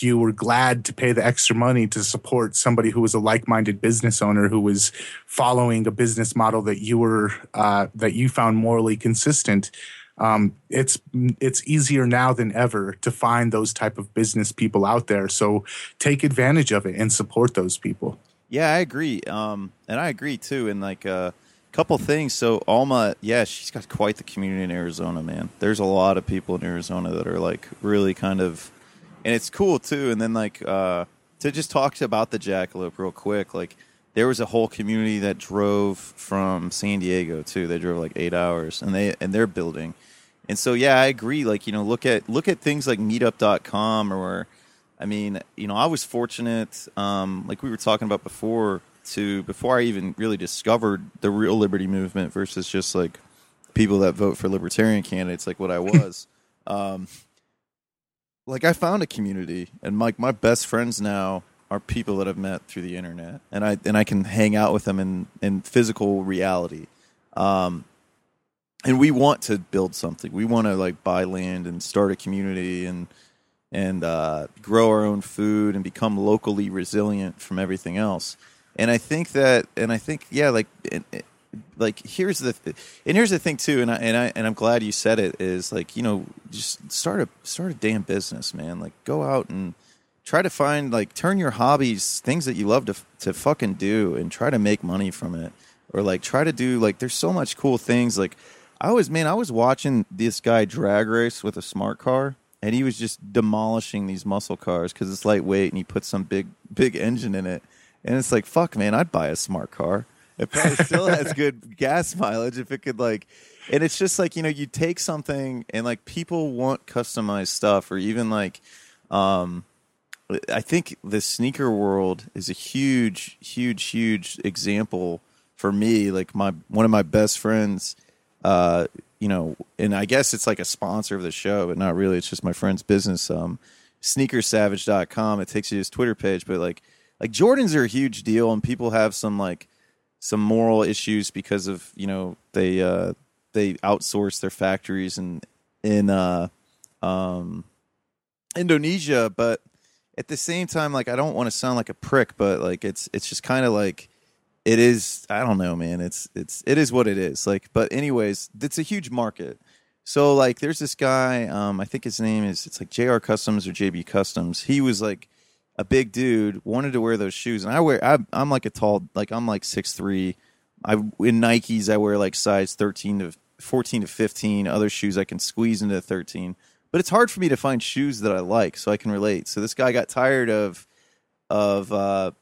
you were glad to pay the extra money to support somebody who was a like-minded business owner who was following a business model that you were uh, that you found morally consistent. Um, it's it's easier now than ever to find those type of business people out there. So take advantage of it and support those people. Yeah, I agree. Um, and I agree too. And like a uh, couple things. So Alma, yeah, she's got quite the community in Arizona, man. There's a lot of people in Arizona that are like really kind of, and it's cool too. And then like uh, to just talk about the jackalope real quick, like there was a whole community that drove from San Diego too. They drove like eight hours, and they and they're building. And so yeah, I agree. Like you know, look at look at things like Meetup.com or I mean, you know, I was fortunate, um, like we were talking about before, to before I even really discovered the real liberty movement versus just like people that vote for libertarian candidates, like what I (laughs) was. um, like I found a community, and like my, my best friends now are people that I've met through the internet, and I and I can hang out with them in in physical reality. Um, and we want to build something. We want to like buy land and start a community and and uh, grow our own food and become locally resilient from everything else. And I think that, and I think, yeah, like, like here's the, th- and here's the thing too, and I and I and I'm glad you said it is like you know just start a start a damn business, man. Like go out and try to find like turn your hobbies, things that you love to to fucking do, and try to make money from it, or like try to do like there's so much cool things. Like I was man, I was watching this guy drag race with a smart car and he was just demolishing these muscle cars because it's lightweight and he put some big big engine in it. And it's like, fuck, man, I'd buy a smart car. It probably still has (laughs) good gas mileage if it could like. And it's just like you know, you take something and like people want customized stuff, or even like, um, I think the sneaker world is a huge, huge, huge example for me. Like my one of my best friends, uh, you know, and I guess it's like a sponsor of the show, but not really. It's just my friend's business. Um, sneakersavage.com. It takes you to his Twitter page, but like, like Jordans are a huge deal, and people have some like some moral issues because of you know they uh, they outsource their factories in in uh, um, Indonesia, but at the same time, like I don't want to sound like a prick, but like it's it's just kind of like it is i don't know man. It's it's it is what it is. Like but anyways it's a huge market. So like there's this guy um i think his name is it's like jr customs or jb customs. He was like a big dude wanted to wear those shoes and i wear I, i'm like a tall like i'm like six three. I in nikes i wear like size 13 to 14 to 15 other shoes i can squeeze into 13 but it's hard for me to find shoes that I like, so I can relate. So this guy got tired of of uh,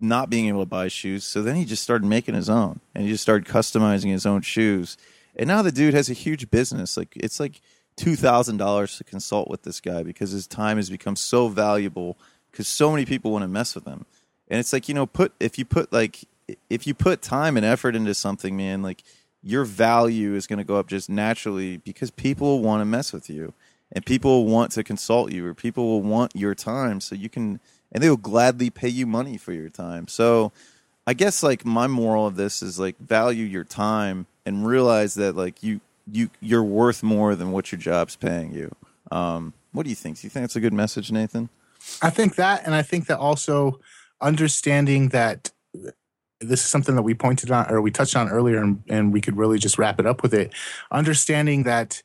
not being able to buy shoes, so then he just started making his own, and he just started customizing his own shoes. And now the dude has a huge business. Like it's like two thousand dollars to consult with this guy because his time has become so valuable because so many people want to mess with him. And it's like you know, put if you put like if you put time and effort into something, man, like your value is going to go up just naturally because people want to mess with you and people want to consult you or people will want your time so you can and they will gladly pay you money for your time. So i guess like my moral of this is like value your time and realize that like you you you're worth more than what your job's paying you. Um, what do you think? Do you think that's a good message nathan? I think that and i think that also understanding that this is something that we pointed on or we touched on earlier and, and we could really just wrap it up with it. Understanding that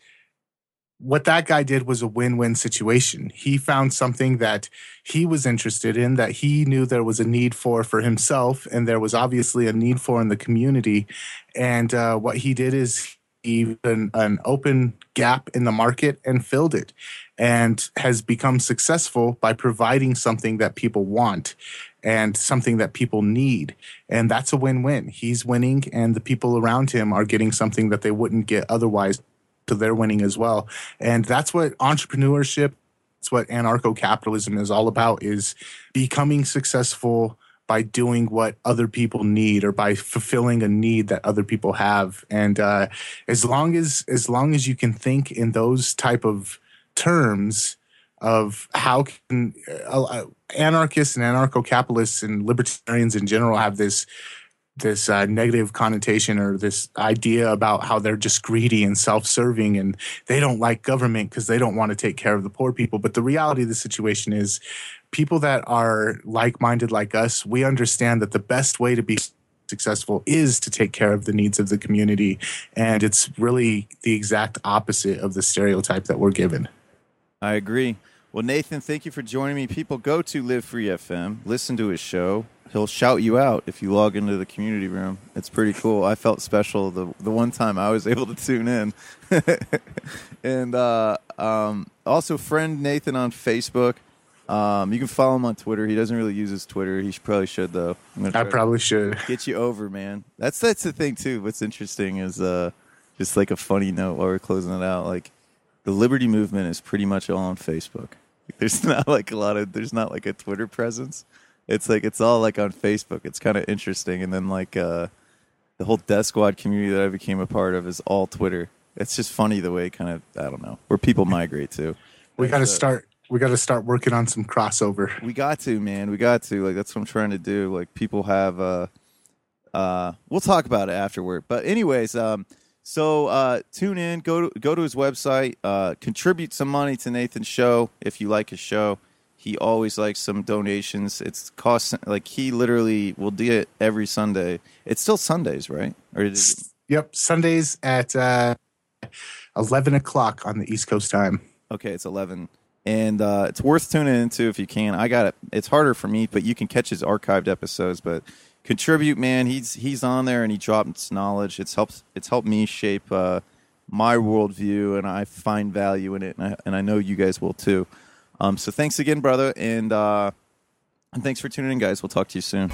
what that guy did was a win-win situation he found something that he was interested in that he knew there was a need for for himself and there was obviously a need for in the community and uh, what he did is even an open gap in the market and filled it and has become successful by providing something that people want and something that people need. And that's a win win. He's winning, and the people around him are getting something that they wouldn't get otherwise. So they're winning as well. And that's what entrepreneurship, that's what anarcho capitalism is all about is becoming successful by doing what other people need or by fulfilling a need that other people have and uh, as long as as long as you can think in those type of terms of how can uh, anarchists and anarcho-capitalists and libertarians in general have this this uh, negative connotation or this idea about how they're just greedy and self-serving and they don't like government because they don't want to take care of the poor people. But the reality of the situation is people that are like-minded like us we understand that the best way to be successful is to take care of the needs of the community. And it's really the exact opposite of the stereotype that we're given. I agree well, Nathan, thank you for joining me. People go to Live Free FM, listen to his show. He'll shout you out if you log into the community room. It's pretty cool. I felt special the the one time I was (laughs) able to tune in. (laughs) and uh, um, also, friend Nathan on Facebook. Um, you can follow him on Twitter. He doesn't really use his Twitter. He should, probably should though. I probably should get you over, man. That's that's the thing too. What's interesting is uh, just like a funny note while we're closing it out. Like the liberty movement is pretty much all on Facebook. (laughs) There's not like a lot of there's not like a Twitter presence. It's like it's all like on Facebook. It's kind of interesting, and then like uh, the whole Death Squad community that I became a part of is all Twitter. It's just funny the way kind of I don't know where people migrate to. We got to start. We got to start working on some crossover. We got to, man. We got to. Like that's what I'm trying to do. Like people have. uh uh We'll talk about it afterward. But anyways, um, so uh, tune in, go to go to his website, uh, contribute some money to Nathan's show if you like his show. He always likes some donations. It's cost like he literally will do it every Sunday. It's still Sundays, right? Or it... Yep, Sundays at uh, eleven o'clock on the East Coast time. Okay, it's eleven, and uh, it's worth tuning into if you can. I got it. It's harder for me, but you can catch his archived episodes. But contribute, man. He's he's on there and he drops knowledge. It's helped it's helped me shape uh, my worldview, and I find value in it, and I, and I know you guys will too. Um, so thanks again, brother, and uh, and thanks for tuning in, guys. We'll talk to you soon.